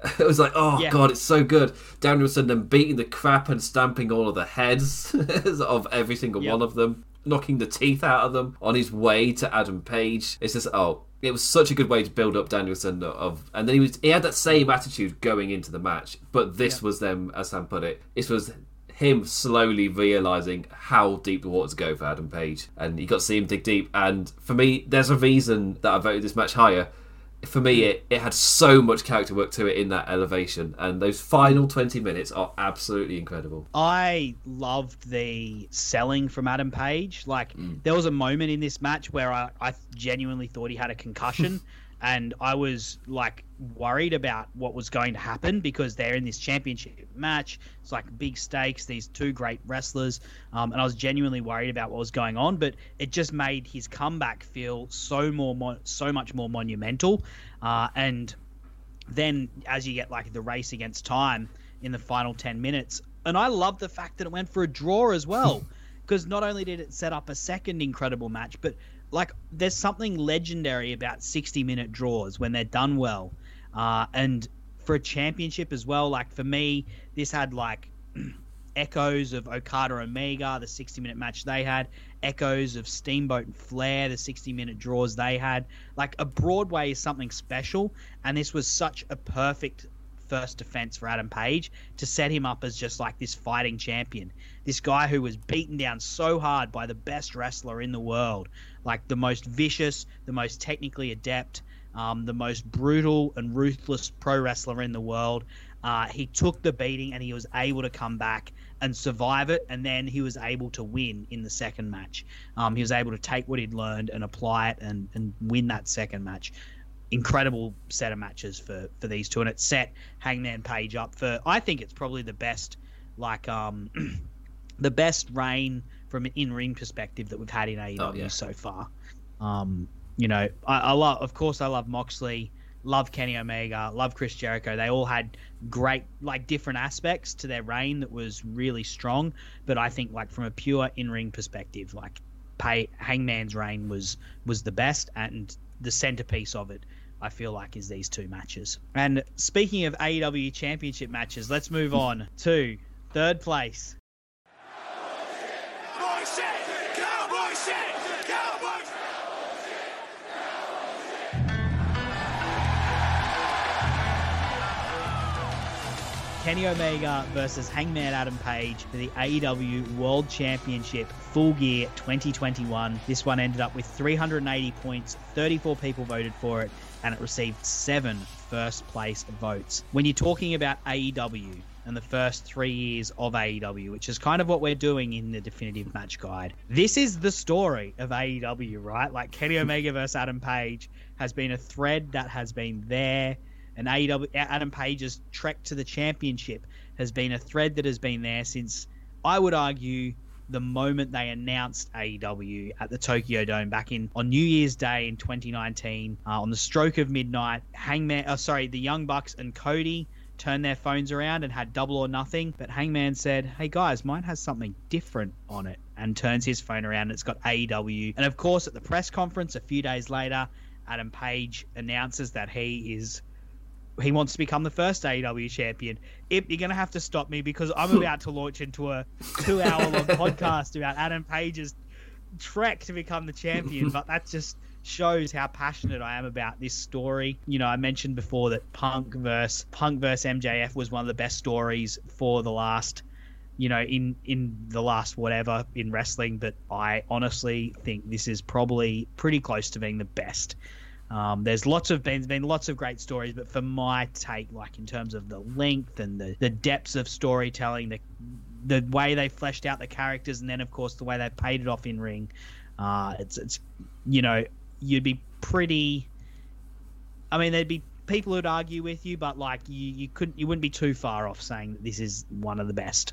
It was like, oh Yeah. god, it's so good. Danielson then beating the crap and stamping all of the heads of every single Yep. one of them, knocking the teeth out of them on his way to Adam Page. It's just oh, it was such a good way to build up Danielson of, and then he was he had that same attitude going into the match, but this was them, as Sam put it, this was him slowly realizing how deep the waters go for Adam Page, and you got to see him dig deep. And for me, there's a reason that I voted this match higher. For me, it, it had so much character work to it in that elevation, and those final 20 minutes are absolutely incredible. I loved the selling from Adam Page. Like, mm. there was a moment in this match where I, I genuinely thought he had a concussion, and I was like worried about what was going to happen because they're in this championship match. It's like big stakes, these two great wrestlers, um, and I was genuinely worried about what was going on. But it just made his comeback feel so more, mo- so much more monumental, uh, and then as you get like the race against time in the final 10 minutes and i love the fact that it went for a draw as well because not only did it set up a second incredible match but like there's something legendary about 60 minute draws when they're done well uh, and for a championship as well like for me this had like echoes of Okada Omega, the 60 minute match they had, echoes of Steamboat and Flair, the 60 minute draws they had. Like a Broadway is something special, and this was such a perfect first defense for Adam Page to set him up as just like this fighting champion. This guy who was beaten down so hard by the best wrestler in the world, like the most vicious, the most technically adept, um, the most brutal and ruthless pro wrestler in the world. Uh, he took the beating and he was able to come back and survive it, and then he was able to win in the second match. Um, he was able to take what he'd learned and apply it and, and win that second match. Incredible set of matches for, for these two, and it set Hangman Page up for. I think it's probably the best, like um, the best reign from an in ring perspective that we've had in AEW Oh, yeah. so far. Um, you know, I, I love, of course, I love Moxley, love Kenny Omega, love Chris Jericho. They all had great, like, different aspects to their reign that was really strong. But I think, like, from a pure in ring perspective, like, pay, Hangman's reign was was the best, and the centerpiece of it. I feel like is these two matches. And speaking of AEW championship matches, let's move hmm. on to third place. Cowboy shit! Cowboy shit! Kenny Omega versus Hangman Adam Page for the AEW World Championship Full Gear 2021. This one ended up with 380 points, 34 people voted for it, and it received seven first place votes. When you're talking about AEW and the first three years of AEW, which is kind of what we're doing in the definitive match guide, this is the story of AEW, right? Like Kenny Omega versus Adam Page has been a thread that has been there and AEW Adam Page's trek to the championship has been a thread that has been there since I would argue the moment they announced AEW at the Tokyo Dome back in on New Year's Day in 2019 uh, on the stroke of midnight. Hangman, oh, sorry, the Young Bucks and Cody turned their phones around and had double or nothing. But Hangman said, "Hey guys, mine has something different on it," and turns his phone around. And it's got AEW. And of course, at the press conference a few days later, Adam Page announces that he is he wants to become the first AEW champion. Ip, you're gonna have to stop me because I'm about to launch into a two hour long podcast about Adam Page's trek to become the champion. But that just shows how passionate I am about this story. You know, I mentioned before that Punk versus Punk versus MJF was one of the best stories for the last you know, in in the last whatever in wrestling, but I honestly think this is probably pretty close to being the best. Um, there's lots of been been lots of great stories, but for my take, like in terms of the length and the, the depths of storytelling, the the way they fleshed out the characters, and then of course the way they paid it off in ring, uh, it's it's you know you'd be pretty. I mean, there'd be people who'd argue with you, but like you you couldn't you wouldn't be too far off saying that this is one of the best.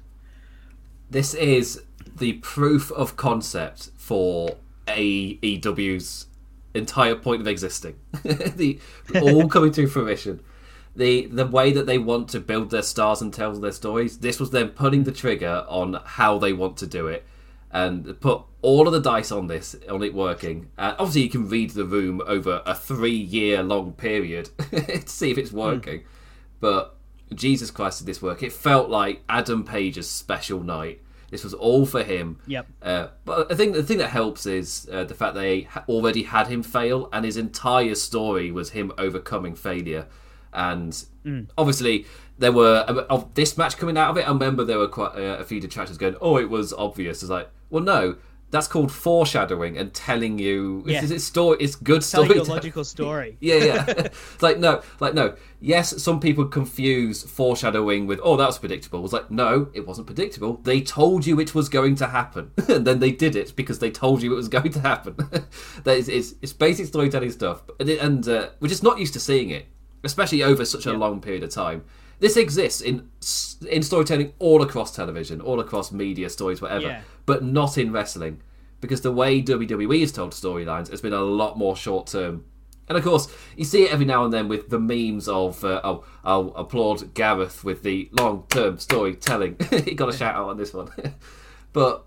This is the proof of concept for AEW's entire point of existing. the all coming to fruition. The the way that they want to build their stars and tell their stories. This was them putting the trigger on how they want to do it, and put all of the dice on this on it working. Uh, obviously, you can read the room over a three year long period to see if it's working, mm. but Jesus Christ, did this work? It felt like Adam Page's special night. This was all for him. Yep. Uh, but I think the thing that helps is uh, the fact they already had him fail, and his entire story was him overcoming failure. And mm. obviously, there were of this match coming out of it. I remember there were quite uh, a few detractors going, "Oh, it was obvious." It's like, well, no, that's called foreshadowing and telling you yeah. it's, it's story it's good story telling a logical story. Yeah yeah. It's like no like no. Yes some people confuse foreshadowing with oh that was predictable. It was like no it wasn't predictable. They told you it was going to happen. And then they did it because they told you it was going to happen. That is it's, it's basic storytelling stuff. And, and uh, we're just not used to seeing it especially over such a yeah. long period of time this exists in in storytelling all across television, all across media, stories, whatever, yeah. but not in wrestling because the way WWE has told storylines has been a lot more short term. And of course, you see it every now and then with the memes of, uh, oh, I'll applaud Gareth with the long term storytelling. he got a shout out on this one. but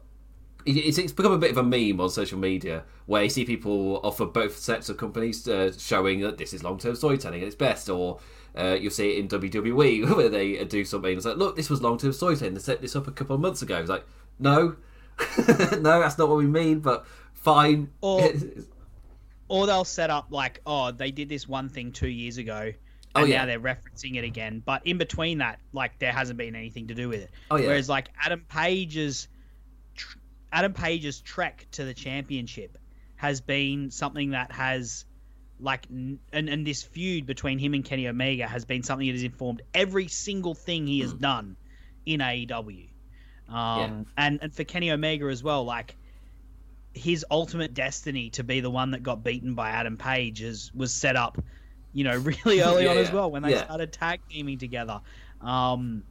it's, it's become a bit of a meme on social media where you see people offer both sets of companies uh, showing that this is long term storytelling at its best, or uh, you'll see it in WWE where they do something. It's like, look, this was long term storytelling. They set this up a couple of months ago. It's like, no, no, that's not what we mean. But fine. Or, or they'll set up like, oh, they did this one thing two years ago. Oh, and oh, yeah. now they're referencing it again. But in between that, like there hasn't been anything to do with it. Oh, yeah. Whereas like Adam Page's Adam Page's trek to the championship has been something that has like and and this feud between him and Kenny Omega has been something that has informed every single thing he has mm. done in AEW. Um, yeah. and and for Kenny Omega as well, like his ultimate destiny to be the one that got beaten by Adam Page is, was set up, you know, really early yeah, on as well when they yeah. started tag teaming together. Um,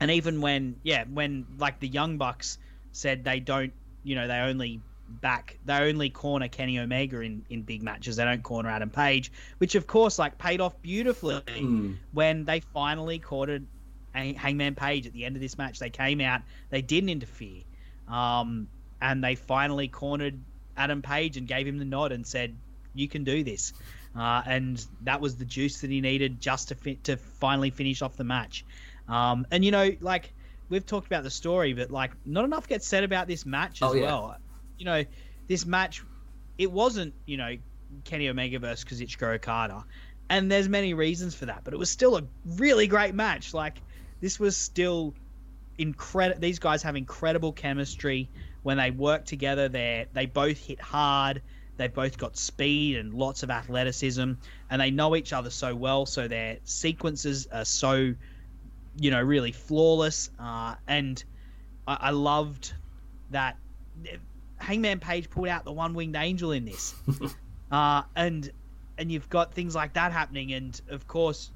and even when, yeah, when like the Young Bucks said they don't, you know, they only back. They only corner Kenny Omega in, in big matches. They don't corner Adam Page, which of course like paid off beautifully mm. when they finally cornered Hangman Page at the end of this match. They came out, they didn't interfere, um, and they finally cornered Adam Page and gave him the nod and said, "You can do this." Uh, and that was the juice that he needed just to fi- to finally finish off the match. Um, and you know, like we've talked about the story, but like not enough gets said about this match as oh, yeah. well you know, this match, it wasn't, you know, Kenny Omega versus Kazuchika Okada. And there's many reasons for that, but it was still a really great match. Like, this was still incredible. These guys have incredible chemistry when they work together. They they both hit hard. They've both got speed and lots of athleticism, and they know each other so well. So their sequences are so, you know, really flawless. Uh, and I, I loved that Hangman Page pulled out the one winged angel in this, uh, and and you've got things like that happening, and of course,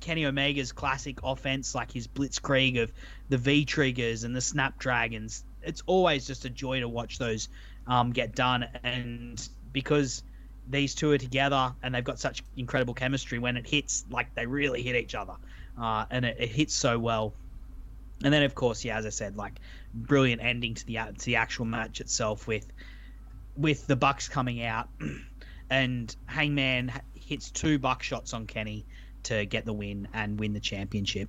Kenny Omega's classic offense, like his blitzkrieg of the V triggers and the snapdragons. It's always just a joy to watch those um, get done, and because these two are together and they've got such incredible chemistry, when it hits, like they really hit each other, uh, and it, it hits so well. And then, of course, yeah, as I said, like brilliant ending to the uh, to the actual match itself with with the Bucks coming out and Hangman hits two buckshots on Kenny to get the win and win the championship.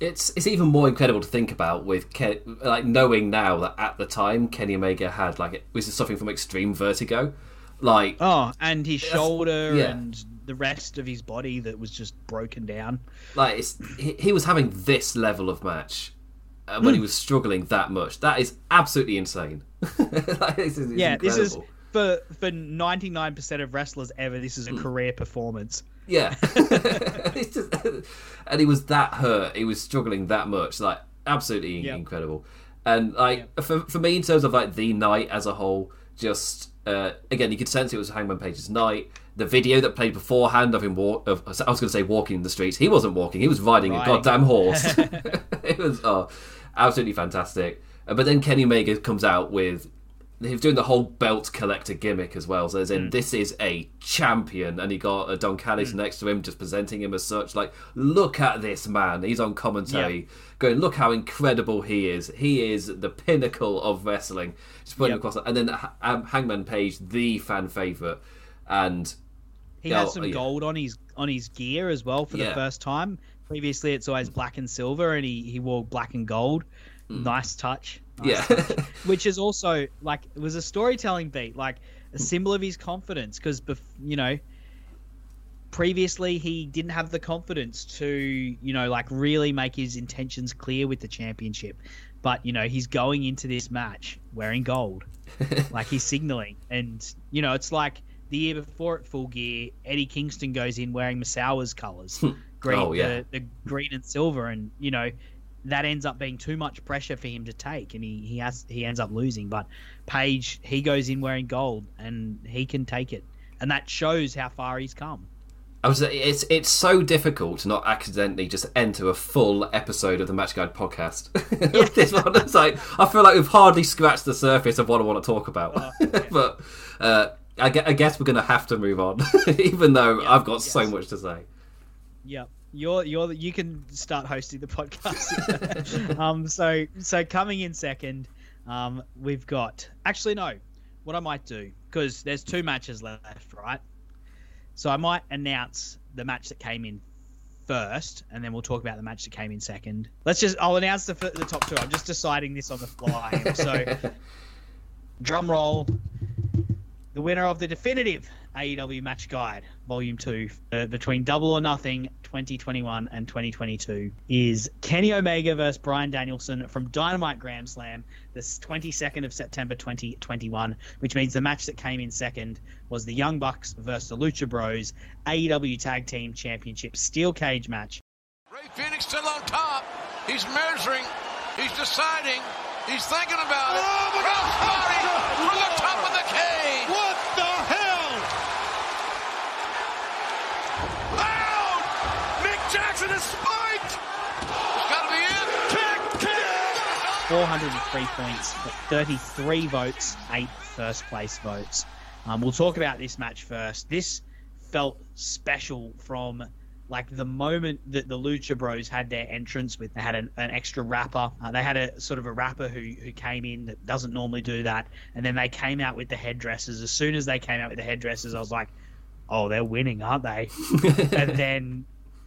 It's it's even more incredible to think about with Ken, like knowing now that at the time Kenny Omega had like was suffering from extreme vertigo, like Oh, and his shoulder yeah. and the rest of his body that was just broken down. like it's, he, he was having this level of match uh, when he Hmm. was struggling that much. That is absolutely insane. like, this is, yeah, this is for for ninety nine percent of wrestlers ever. This is a career performance. Yeah. Just- and he was that hurt. He was struggling that much. Like, absolutely Yeah. incredible. And, like, for, for me, in terms of, like, the night as a whole, just, uh, again, you could sense it was Hangman Page's night. The video that played beforehand of him walk, of, I was going to say walking in the streets. He wasn't walking, he was riding, a goddamn horse. it was, oh, absolutely fantastic. Uh, But then Kenny Omega comes out with he's doing the whole belt collector gimmick as well. So as in, this is a champion, and he got uh, Don Callis next to him, just presenting him as such. Like, look at this man. He's on commentary, going, look how incredible he is. He is the pinnacle of wrestling. Just putting Yep. across, and then um, Hangman Page, the fan favorite, and He Yeah, has some oh, yeah. gold on his on his gear as well for the first time. Previously, it's always hmm. black and silver, and he, he wore black and gold. Hmm. Nice touch. Nice yeah, touch. Which is also like it was a storytelling beat, like a hmm. symbol of his confidence. Because you know, previously he didn't have the confidence to you know like really make his intentions clear with the championship. But you know he's going into this match wearing gold, like he's signaling, and you know it's like the year before at Full Gear, Eddie Kingston goes in wearing Misawa's colours, green, Oh, yeah. the, the green and silver, and you know that ends up being too much pressure for him to take, and he, he has he ends up losing. But Page he goes in wearing gold, and he can take it, and that shows how far he's come. I was. It's it's so difficult to not accidentally just enter a full episode of the Match Guide podcast. with this one, it's like I feel like we've hardly scratched the surface of what I want to talk about. but uh, I, gue- I guess we're going to have to move on, even though I've got so much to say. Yeah, You're you're you can start hosting the podcast. um so so coming in second, um we've got actually no. What I might do because there's two matches left, right? So I might announce the match that came in first, and then we'll talk about the match that came in second. Let's just I'll announce the the top two. I'm just deciding this on the fly. So drum roll. The winner of the definitive AEW Match Guide, Volume 2, uh, between Double or Nothing 2021 and 2022, is Kenny Omega versus Bryan Danielson from Dynamite Grand Slam, the 22nd of September 2021, which means the match that came in second was the Young Bucks versus the Lucha Bros AEW Tag Team Championship Steel Cage match. Rey Fenix still on top. He's measuring. He's deciding. He's thinking about it. Oh, my God. Crossbody from the top of the cage. What the hell? Out! Nick Jackson is spiked! It's got to be it. Kick, kick! 403 points, 33 votes, eight first place votes. Um, we'll talk about this match first. This felt special from like the moment that the Lucha Bros had their entrance with they had an, an extra rapper. Uh, they had a sort of a rapper who who came in that doesn't normally do that, and then they came out with the headdresses. As soon as they came out with the headdresses, I was like, "Oh, they're winning, aren't they?" and then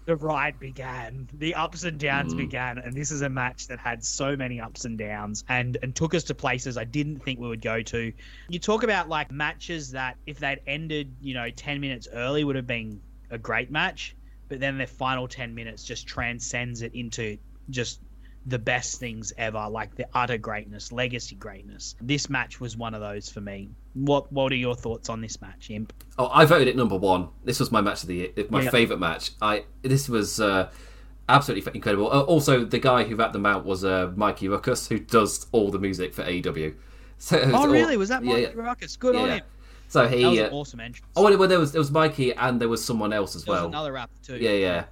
the ride began. The ups and downs mm. began, and this is a match that had so many ups and downs, and and took us to places I didn't think we would go to. You talk about like matches that if they'd ended, you know, ten minutes early would have been a great match, but then their final ten minutes just transcends it into just the best things ever, like the utter greatness, legacy greatness. This match was one of those for me. What What are your thoughts on this match, Imp? Oh, I voted it number one. This was my match of the year, my Yeah. favourite match. I this was uh, absolutely incredible. Uh, also, the guy who rapped them out was uh, Mikey Rukus, who does all the music for AEW. So Oh, all- really? Was that yeah, yeah. Rukus? Good Yeah, on him. So he. That was uh, an awesome entrance. Oh, well, there was there was Mikey and there was someone else as There was well. another rapper too. Yeah, yeah,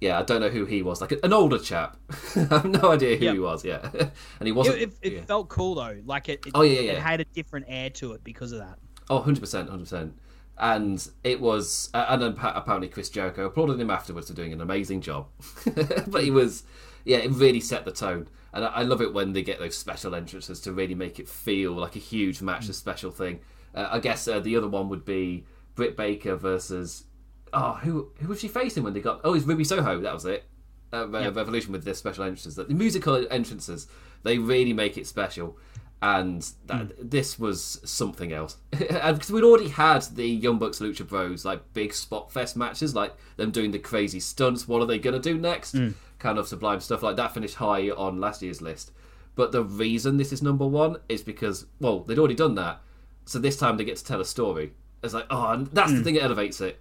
yeah. I don't know who he was. Like an older chap. I have no idea who Yep. he was. Yeah, and he wasn't. it, it yeah. felt cool though. Like it, it, Oh, yeah, yeah, it had a different air to it because of that. Oh, 100%, 100%. And it was, uh, and apparently Chris Jericho applauded him afterwards for doing an amazing job. but he was, yeah, it really set the tone. And I, I love it when they get those special entrances to really make it feel like a huge match, a special thing. Uh, I guess uh, the other one would be Britt Baker versus oh who who was she facing when they got oh it's Ruby Soho that was it. Uh, Re- Yep. Revolution with their special entrances. The musical entrances they really make it special. And that hmm. this was something else. And because we'd already had the Young Bucks Lucha Bros like big spot fest matches like them doing the crazy stunts. What are they gonna do next? Hmm. Kind of sublime stuff like that finished high on last year's list. But the reason this is number one is because well they'd already done that. So this time they get to tell a story. It's like oh and that's the hmm. thing that elevates it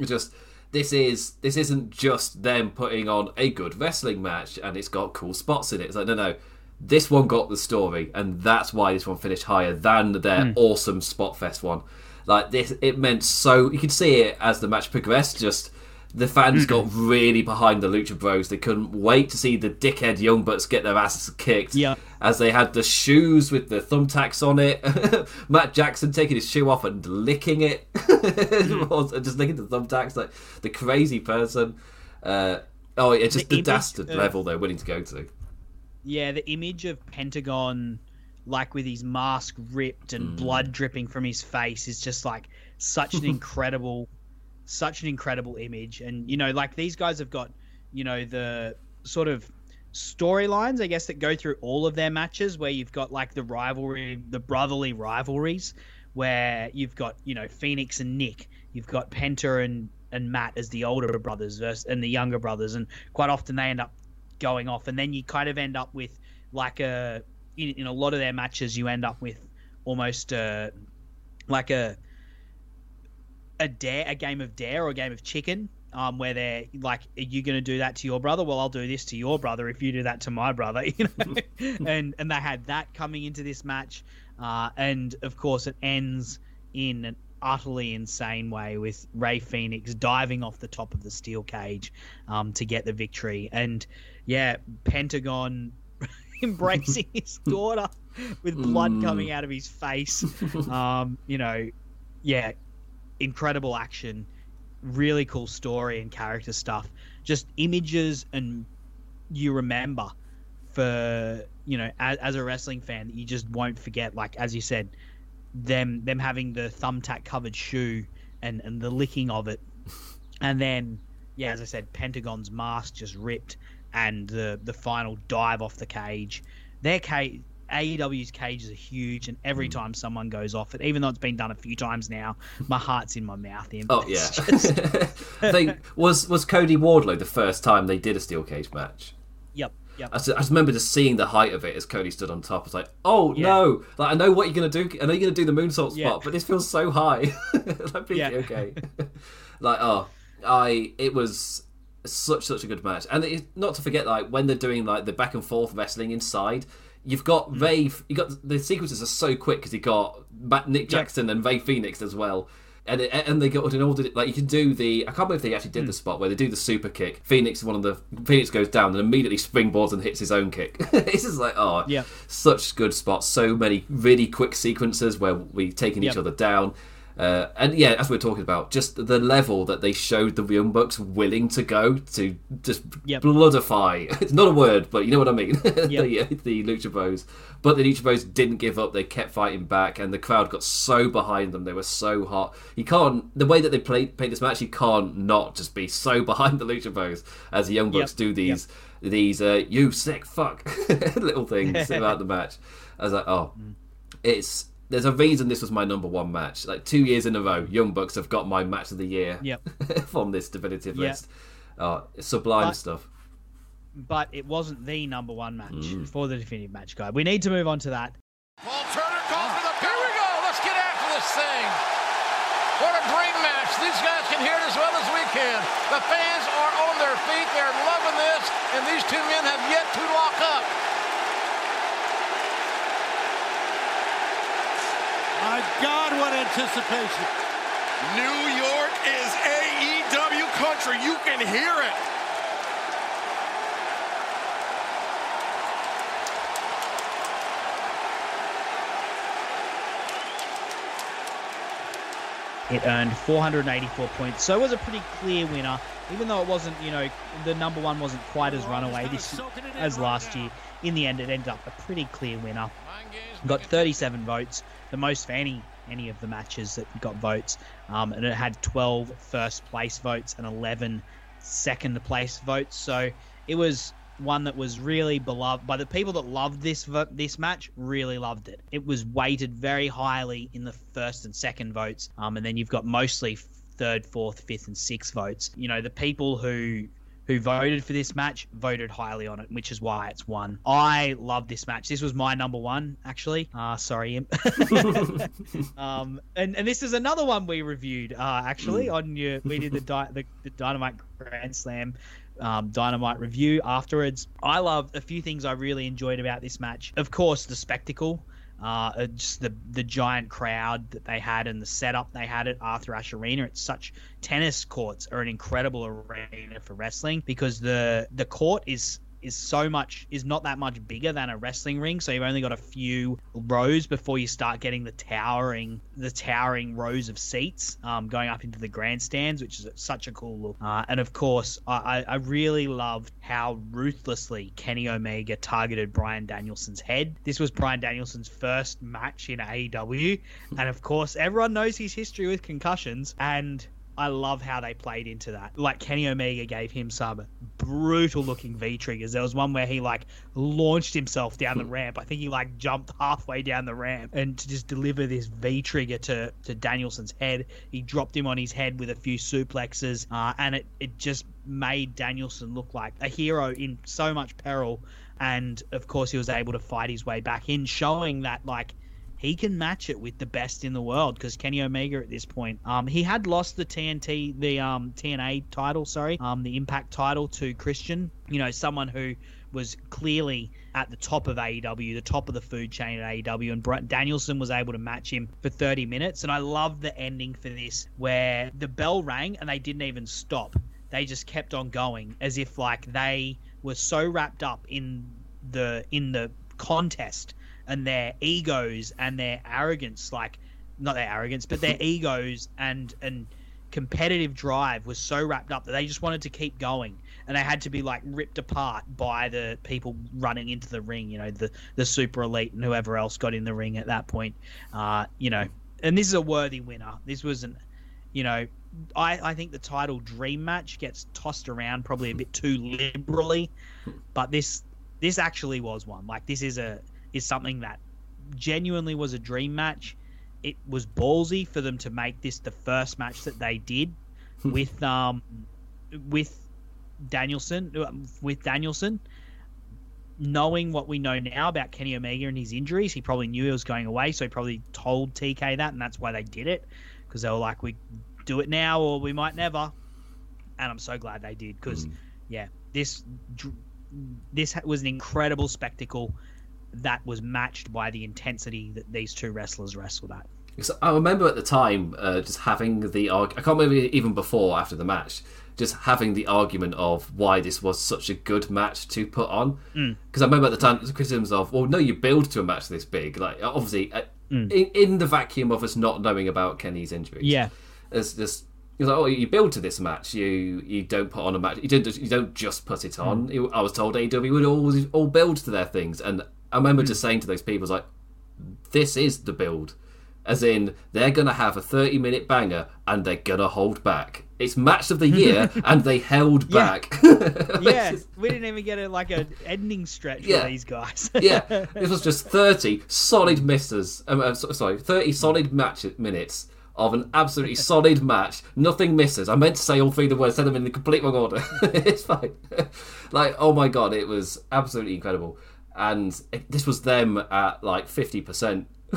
it's just this is this isn't just them putting on a good wrestling match and it's got cool spots in it. It's like no no, this one got the story and that's why this one finished higher than their hmm. awesome spot fest one. Like this, it meant so you could see it as the match progressed. Just the fans got mm-hmm. really behind the Lucha Bros. They couldn't wait to see the dickhead Young Bucks get their asses kicked. Yeah. As they had the shoes with the thumbtacks on it, Matt Jackson taking his shoe off and licking it, mm. just licking the thumbtacks like the crazy person. Uh, oh, it's just The the, dastard of- level they're willing to go to. Yeah, the image of Pentagon, like with his mask ripped and mm. blood dripping from his face, is just like such an incredible, such an incredible image. And you know, like these guys have got, you know, the sort of storylines, I guess, that go through all of their matches, where you've got like the rivalry, the brotherly rivalries, where you've got you know Fenix and Nick, you've got Penta and and Matt as the older brothers versus and the younger brothers, and quite often they end up going off, and then you kind of end up with like a in, in a lot of their matches you end up with almost like a a dare a game of dare or a game of chicken um where they're like are you going to do that to your brother well i'll do this to your brother if you do that to my brother you know and and they had that coming into this match uh and of course it ends in an utterly insane way with Rey Fenix diving off the top of the steel cage um, to get the victory. And yeah, Pentagon embracing his daughter with blood coming out of his face. Um, you know, yeah, incredible action, really cool story and character stuff. Just images and you remember for you know as, as a wrestling fan that you just won't forget. Like as you said, them them having the thumbtack covered shoe and and the licking of it, and then yeah, as I said, Pentagon's mask just ripped and the the final dive off the cage. Their cage. AEW's cages are huge, and every Hmm. time someone goes off it, even though it's been done a few times now, my heart's in my mouth. Oh yeah. just- I think was was Cody Wardlow the first time they did a steel cage match. yep, yep. I just, I just remember just seeing the height of it as Cody stood on top. I was like, oh Yeah. no! Like I know what you're gonna do. I know you're gonna do the moonsault spot, Yeah. but this feels so high. like, Yeah. okay. like oh, I it was such such a good match, and it, not to forget like when they're doing like the back and forth wrestling inside. You've got Mm. Ray. You got the sequences are so quick because you got Matt, Nick Jackson and Rey Fenix as well. And, it, and they got in order like you can do the I can't believe they actually did Mm. the spot where they do the super kick. Fenix one of the Fenix goes down and immediately springboards and hits his own kick. it's just like oh Yeah. such good spots. So many really quick sequences where we taking each other down. Uh, and yeah, as we we're talking about, just the level that they showed the Young Bucks willing to go to just Yep. bloodify. It's not a word, but you know what I mean. the, Yep. the Lucha Bros. But the Lucha Bros didn't give up. They kept fighting back, and the crowd got so behind them. They were so hot. You can't the way that they played played this match. You can't not just be so behind the Lucha Bros as the Young Bucks Yep. do these these uh, you sick fuck little things about the match. I was like, oh, it's there's a reason this was my number one match. Like two years in a row, Young Bucks have got my match of the year Yep. from this definitive Yeah. list. It's sublime But- stuff. but it wasn't the number one match Mm. for the definitive match guide. We need to move on to that. Paul Turner calls for the. Here we go. Let's get after this thing. What a great match. These guys can hear it as well as we can. The fans are on their feet. They're loving this, and these two men have yet to lock up. My God, what anticipation. New York is AEW country. You can hear it. It earned 484 points, so it was a pretty clear winner. Even though it wasn't, you know, the number one wasn't quite as runaway this as last year. In the end, it ended up a pretty clear winner. Got 37 votes, the most for any any of the matches that got votes, um, and it had 12 first place votes and 11 second place votes. So it was one that was really beloved by the people that loved this this match. Really loved it. It was weighted very highly in the first and second votes, um, and then you've got mostly third, fourth, fifth, and sixth votes. You know, the people who who voted for this match voted highly on it, which is why it's won. I love this match. This was my number one, actually. Uh, sorry, um, and and this is another one we reviewed uh, actually on your. We did the, di- the, the Dynamite Grand Slam um, Dynamite review afterwards. I love a few things I really enjoyed about this match. Of course, the spectacle. Uh, uh, just the the giant crowd that they had and the setup they had at Arthur Ashe Arena. It's such tennis courts are an incredible arena for wrestling because the the court is is so much is not that much bigger than a wrestling ring. So you've only got a few rows before you start getting the towering the towering rows of seats um, going up into the grandstands which is such a cool look. Uh, and of course I, I really loved how ruthlessly Kenny Omega targeted Bryan Danielson's head. This was Bryan Danielson's first match in AEW and of course everyone knows his history with concussions. And I love how they played into that. Like Kenny Omega gave him some brutal looking V triggers. There was one where he like launched himself down the ramp. I think he like jumped halfway down the ramp and to just deliver this V trigger to, to Danielson's head. He dropped him on his head with a few suplexes, uh, and it, it just made Danielson look like a hero in so much peril. And of course, he was able to fight his way back in, showing that like he can match it with the best in the world because Kenny Omega at this point, um, he had lost the TNT, the um, TNA title, sorry, um, the Impact title to Christian. You know, someone who was clearly at the top of AEW, the top of the food chain at AEW, and Brett Danielson was able to match him for 30 minutes. And I love the ending for this, where the bell rang and they didn't even stop. They just kept on going as if like they were so wrapped up in the in the contest and their egos and their arrogance, like not their arrogance, but their egos and and competitive drive was so wrapped up that they just wanted to keep going. And they had to be like ripped apart by the people running into the ring you know the the super elite and whoever else got in the ring at that point uh you know. And this is a worthy winner. This was an you know I, I think the title dream match gets tossed around probably a bit too liberally but this this actually was one. Like this is a is something that genuinely was a dream match. It was ballsy for them to make this the first match that they did with um with Danielson uh, with Danielson. Knowing what we know now about Kenny Omega and his injuries, he probably knew he was going away, so he probably told TK that, and that's why they did it because they were like, "We do it now, or we might never." And I'm so glad they did because, mm. yeah, this this was an incredible spectacle that was matched by the intensity that these two wrestlers wrestled at. I remember at the time uh, just having the I can't remember even before after the match, just having the argument of why this was such a good match to put on. Because mm. I remember at the time the criticisms of, well, no, you build to a match this big. Like obviously, uh, mm. in, in the vacuum of us not knowing about Kenny's injuries, yeah, it's just like, oh, you build to this match. You you don't put on a match. You don't you don't just put it on. Mm. I was told AEW would always all build to their things, and I remember just saying to those people, like, this is the build. As in, they're going to have a 30 minute banger and they're going to hold back. It's match of the year and they held yeah. back. yeah, we didn't even get a, like an ending stretch yeah. for these guys. yeah, this was just 30 solid misses. Um, uh, sorry, 30 solid match minutes of an absolutely solid match. Nothing misses. I meant to say all three of the words, said them in the complete wrong order. it's fine. like, oh my god, it was absolutely incredible and it, this was them at like fifty percent,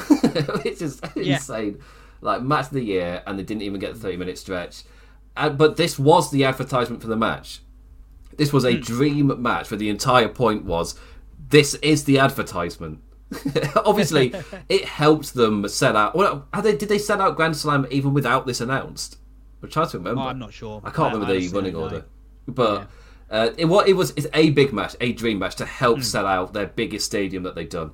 which is yeah. insane. Like match of the year, and they didn't even get the thirty minute stretch. And, but this was the advertisement for the match. This was a mm. dream match where the entire point was this is the advertisement. Obviously, it helped them set out. Well, they, did they set out Grand Slam even without this announced? I'm trying to remember. Oh, I'm not sure. I can't remember the running order, but. Yeah uh, it, what it was is a big match, a dream match to help mm. sell out their biggest stadium that they've done,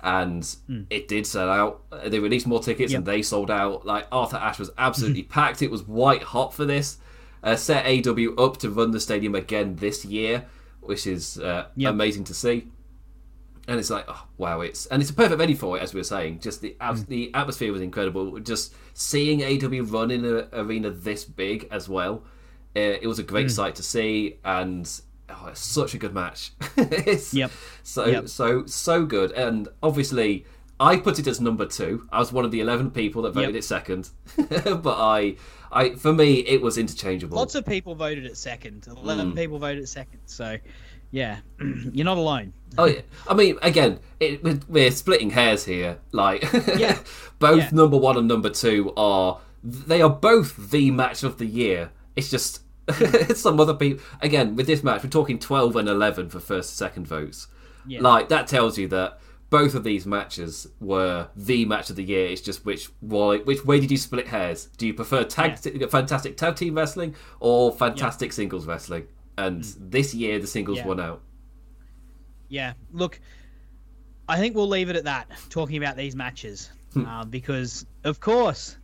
and mm. it did sell out. Uh, they released more tickets yep. and they sold out. Like Arthur Ashe was absolutely packed. It was white hot for this. Uh, set AW up to run the stadium again this year, which is uh, yep. amazing to see. and it's like, oh, wow, it's and it's a perfect venue for it, as we were saying. Just the mm. the atmosphere was incredible. Just seeing AW run in an arena this big as well, uh, it was a great mm. sight to see, and oh, it's such a good match. it's yep. So yep. so so good, and obviously. I put it as number two. I was one of the eleven people that voted yep. it second, but I, I for me it was interchangeable. Lots of people voted it second. Eleven mm. people voted it second. So yeah, you're not alone. oh yeah, I mean, again, it, we're, we're, splitting hairs here. Like, yeah, both yeah. number one and number two are they are both the match of the year. It's just some other people. Again, with this match, we're talking twelve and eleven for first and second votes. Yeah. Like that tells you that both of these matches were the match of the year. It's just which why, which way did you split hairs? Do you prefer tag yeah. fantastic tag team wrestling or fantastic yeah. singles wrestling? and mm. this year the singles yeah. won out. Yeah, look, I think we'll leave it at that. Talking about these matches, hmm. uh, because of course,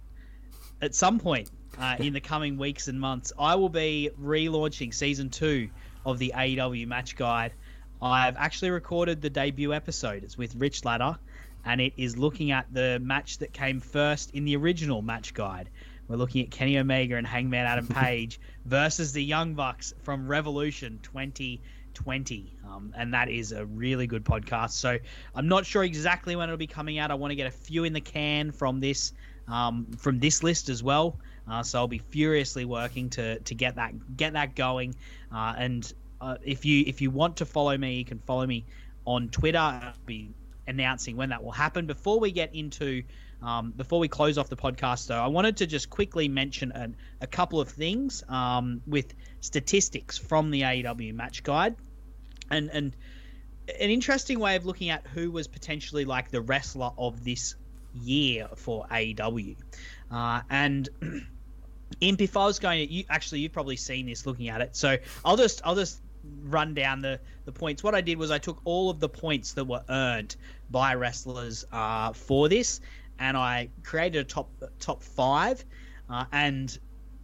at some point uh, in the coming weeks and months, I will be relaunching season two of the AEW Match Guide. I've actually recorded the debut episode. It's with Rich Ladder, and it is looking at the match that came first in the original Match Guide. We're looking at Kenny Omega and Hangman Adam Page versus the Young Bucks from Revolution 2020. Um, and that is a really good podcast. So I'm not sure exactly when it'll be coming out. I want to get a few in the can from this um, from this list as well. Uh, so I'll be furiously working to to get that get that going. Uh, and uh, if you if you want to follow me, you can follow me on Twitter. I'll be announcing when that will happen. Before we get into um, before we close off the podcast, though, I wanted to just quickly mention an, a couple of things um, with statistics from the AEW Match Guide, and and an interesting way of looking at who was potentially like the wrestler of this year for AEW, uh, and. Imp, if I was going to, you actually you've probably seen this looking at it, so I'll just I'll just run down the, the points. What I did was I took all of the points that were earned by wrestlers uh, for this, and I created a top top five, uh, and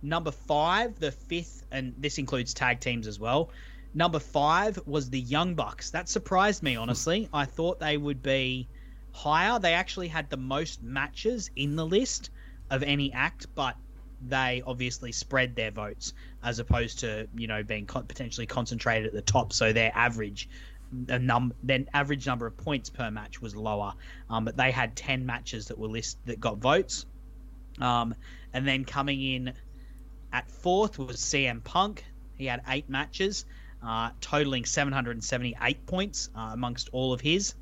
number five, the fifth, and this includes tag teams as well. Number five was the Young Bucks. That surprised me, honestly. I thought they would be higher. They actually had the most matches in the list of any act, but they obviously spread their votes as opposed to you know being potentially concentrated at the top. So their average a num then average number of points per match was lower. Um, but they had ten matches that were list that got votes. Um, and then coming in at fourth was CM Punk. He had eight matches, uh, totaling 778 points uh, amongst all of his.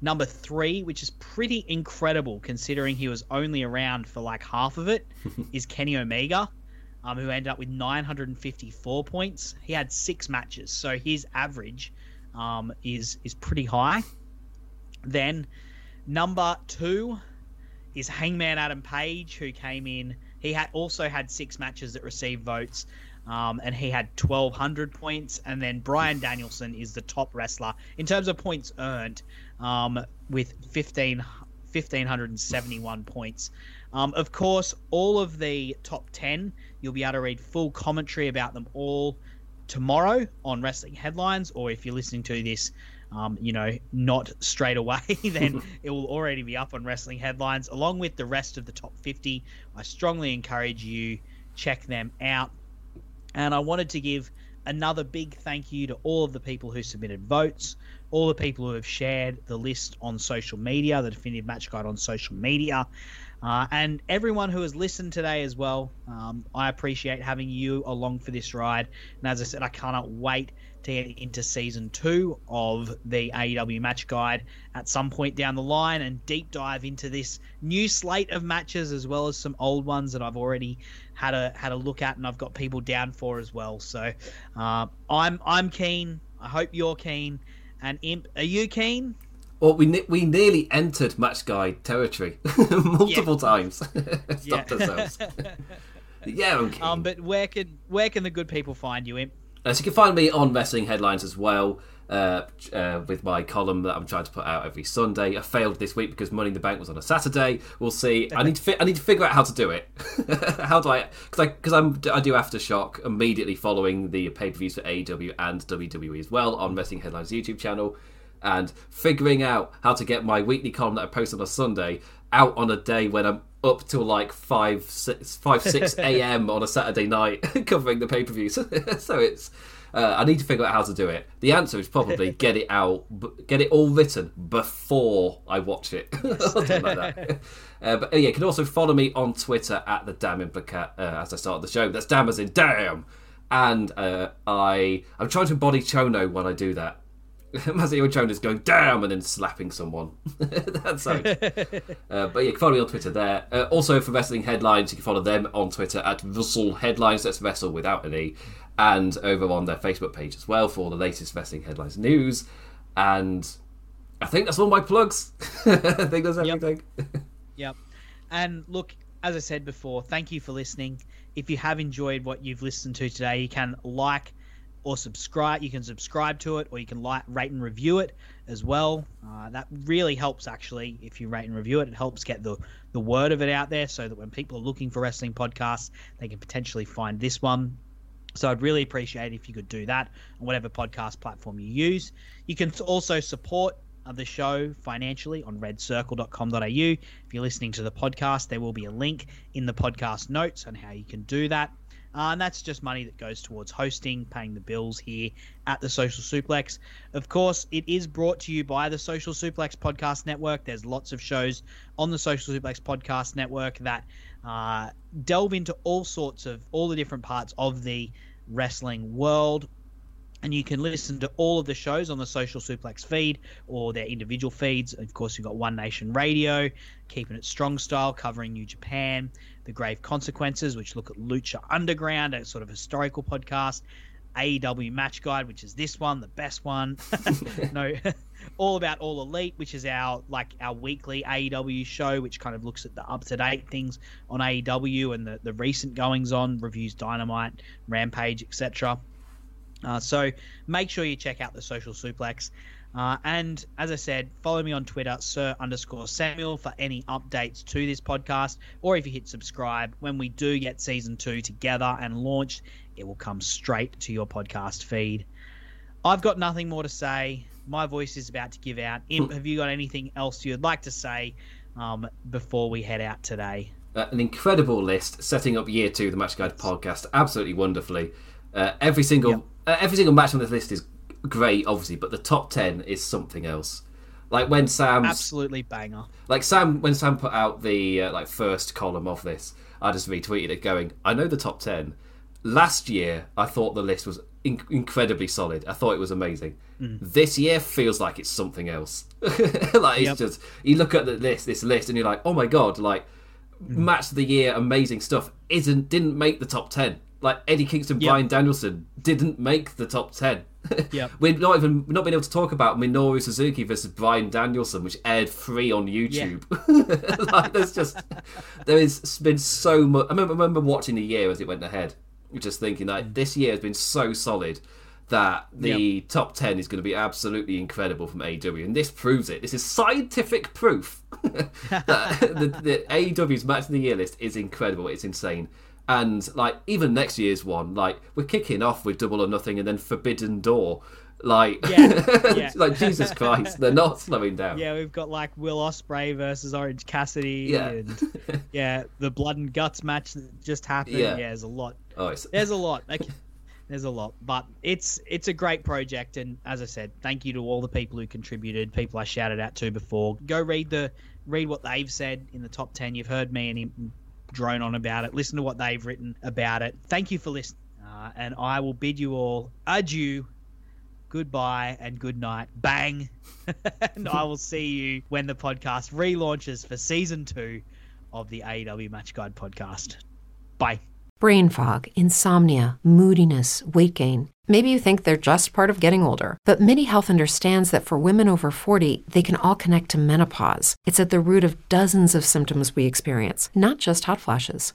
Number three, which is pretty incredible considering he was only around for like half of it, is Kenny Omega, um, who ended up with 954 points. He had six matches, so his average um, is is pretty high. Then number two is Hangman Adam Page, who came in. He had also had six matches that received votes, um, and he had 1,200 points. And then Bryan Danielson is the top wrestler in terms of points earned, um, with 15, 1,571 points. Um, of course, all of the top 10, you'll be able to read full commentary about them all tomorrow on Wrestling Headlines, or if you're listening to this, um, you know, not straight away, then it will already be up on Wrestling Headlines, along with the rest of the top 50. I strongly encourage you check them out. And I wanted to give another big thank you to all of the people who submitted votes, all the people who have shared the list on social media, the definitive match guide on social media. Uh, and everyone who has listened today as well, um, I appreciate having you along for this ride. And as I said, I cannot wait to get into season two of the AEW Match Guide at some point down the line and deep dive into this new slate of matches as well as some old ones that I've already had a had a look at and I've got people down for as well. So uh, I'm I'm keen. I hope you're keen. And Imp, are you keen? Well, we we nearly entered match guide territory multiple times. Stopped yeah. ourselves. yeah, okay. Um, but where can where can the good people find you, Imp? Uh, so you can find me on Wrestling Headlines as well. Uh, uh, with my column that I'm trying to put out every Sunday. I failed this week because Money in the Bank was on a Saturday. We'll see. I need to fi- I need to figure out how to do it. how do I? Because I because I'm I do aftershock immediately following the pay per views for AEW and WWE as well on Wrestling Headlines YouTube channel. and figuring out how to get my weekly column that I post on a Sunday out on a day when I'm up till like 5 6, 5, 6 a.m. on a Saturday night covering the pay per views. so it's. Uh, I need to figure out how to do it. The answer is probably get it out, get it all written before I watch it, something like that. Uh, but yeah, you can also follow me on Twitter at the Damn Implicat uh, as I start the show. That's damn as in damn, and uh, I I'm trying to embody Chono when I do that. Masahiro Chono is going damn and then slapping someone. That's how. uh, but yeah, follow me on Twitter there. Uh, also for wrestling headlines, you can follow them on Twitter at Wrestle Headlines. That's Wrestle without an e, and over on their Facebook page as well for the latest wrestling headlines news. And I think that's all my plugs. I think that's everything. Yep. yep. And look, as I said before, thank you for listening. If you have enjoyed what you've listened to today, you can like or subscribe. You can subscribe to it, or you can like, rate, and review it as well. Uh, that really helps actually. If you rate and review it, it helps get the the word of it out there, so that when people are looking for wrestling podcasts, they can potentially find this one. So I'd really appreciate if you could do that on whatever podcast platform you use. You can also support the show financially on redcircle.com.au. If you're listening to the podcast, there will be a link in the podcast notes on how you can do that. Uh, and that's just money that goes towards hosting, paying the bills here at the Social Suplex. Of course, it is brought to you by the Social Suplex Podcast Network. There's lots of shows on the Social Suplex Podcast Network that uh, delve into all sorts of, all the different parts of the wrestling world. And you can listen to all of the shows on the Social Suplex feed or their individual feeds. Of course, you've got One Nation Radio, keeping it strong style, covering New Japan, The Grave Consequences, which look at Lucha Underground, a sort of historical podcast. AEW Match Guide, which is this one, the best one. no, all about All Elite, which is our like our weekly AEW show, which kind of looks at the up to date things on AEW and the, the recent goings on, reviews Dynamite, Rampage, etc. Uh, so make sure you check out the Social Suplex. Uh, and as I said, follow me on Twitter, Sir underscore Samuel, for any updates to this podcast. Or if you hit subscribe, when we do get season two together and launched, it will come straight to your podcast feed. I've got nothing more to say. My voice is about to give out. Imp, have you got anything else you'd like to say um, before we head out today? Uh, an incredible list setting up year two, the Match Guide podcast, absolutely wonderfully. Uh, every single yep. uh, every single match on this list is great, obviously, but the top ten is something else. Like when Sam absolutely banger. Like Sam when Sam put out the uh, like first column of this, I just retweeted it, going, "I know the top ten. Last year, I thought the list was in- incredibly solid. I thought it was amazing. Mm. This year feels like it's something else. like it's yep. just you look at the list, this list, and you're like, oh my god, like mm. match of the year, amazing stuff. Isn't didn't make the top ten. Like Eddie Kingston, yep. Bryan Danielson didn't make the top ten. yeah, we're not even we're not being able to talk about Minoru Suzuki versus Bryan Danielson, which aired free on YouTube. Yeah. like there's just there has been so much. I remember, I remember watching the year as it went ahead, just thinking that this year has been so solid that the yep. top 10 is going to be absolutely incredible from AEW. And this proves it. This is scientific proof that the, the AEW's match of the year list is incredible. It's insane. And like even next year's one, like we're kicking off with Double or Nothing and then Forbidden Door. Like, yeah, yeah. like Jesus Christ, they're not slowing down. Yeah, we've got like Will Ospreay versus Orange Cassidy, yeah. and yeah, the Blood and Guts match that just happened. Yeah, yeah there's a lot. Oh, it's... there's a lot. There's a lot, but it's it's a great project, and as I said, thank you to all the people who contributed, people I shouted out to before. Go read the read what they've said in the top ten. You've heard me and drone on about it. Listen to what they've written about it. Thank you for listening. Uh, and I will bid you all adieu, goodbye, and good night. Bang. and I will see you when the podcast relaunches for season two of the AEW Match Guide podcast. Bye. Brain fog, insomnia, moodiness, weight gain. Maybe you think they're just part of getting older, but MIDI Health understands that for women over 40, they can all connect to menopause. It's at the root of dozens of symptoms we experience, not just hot flashes.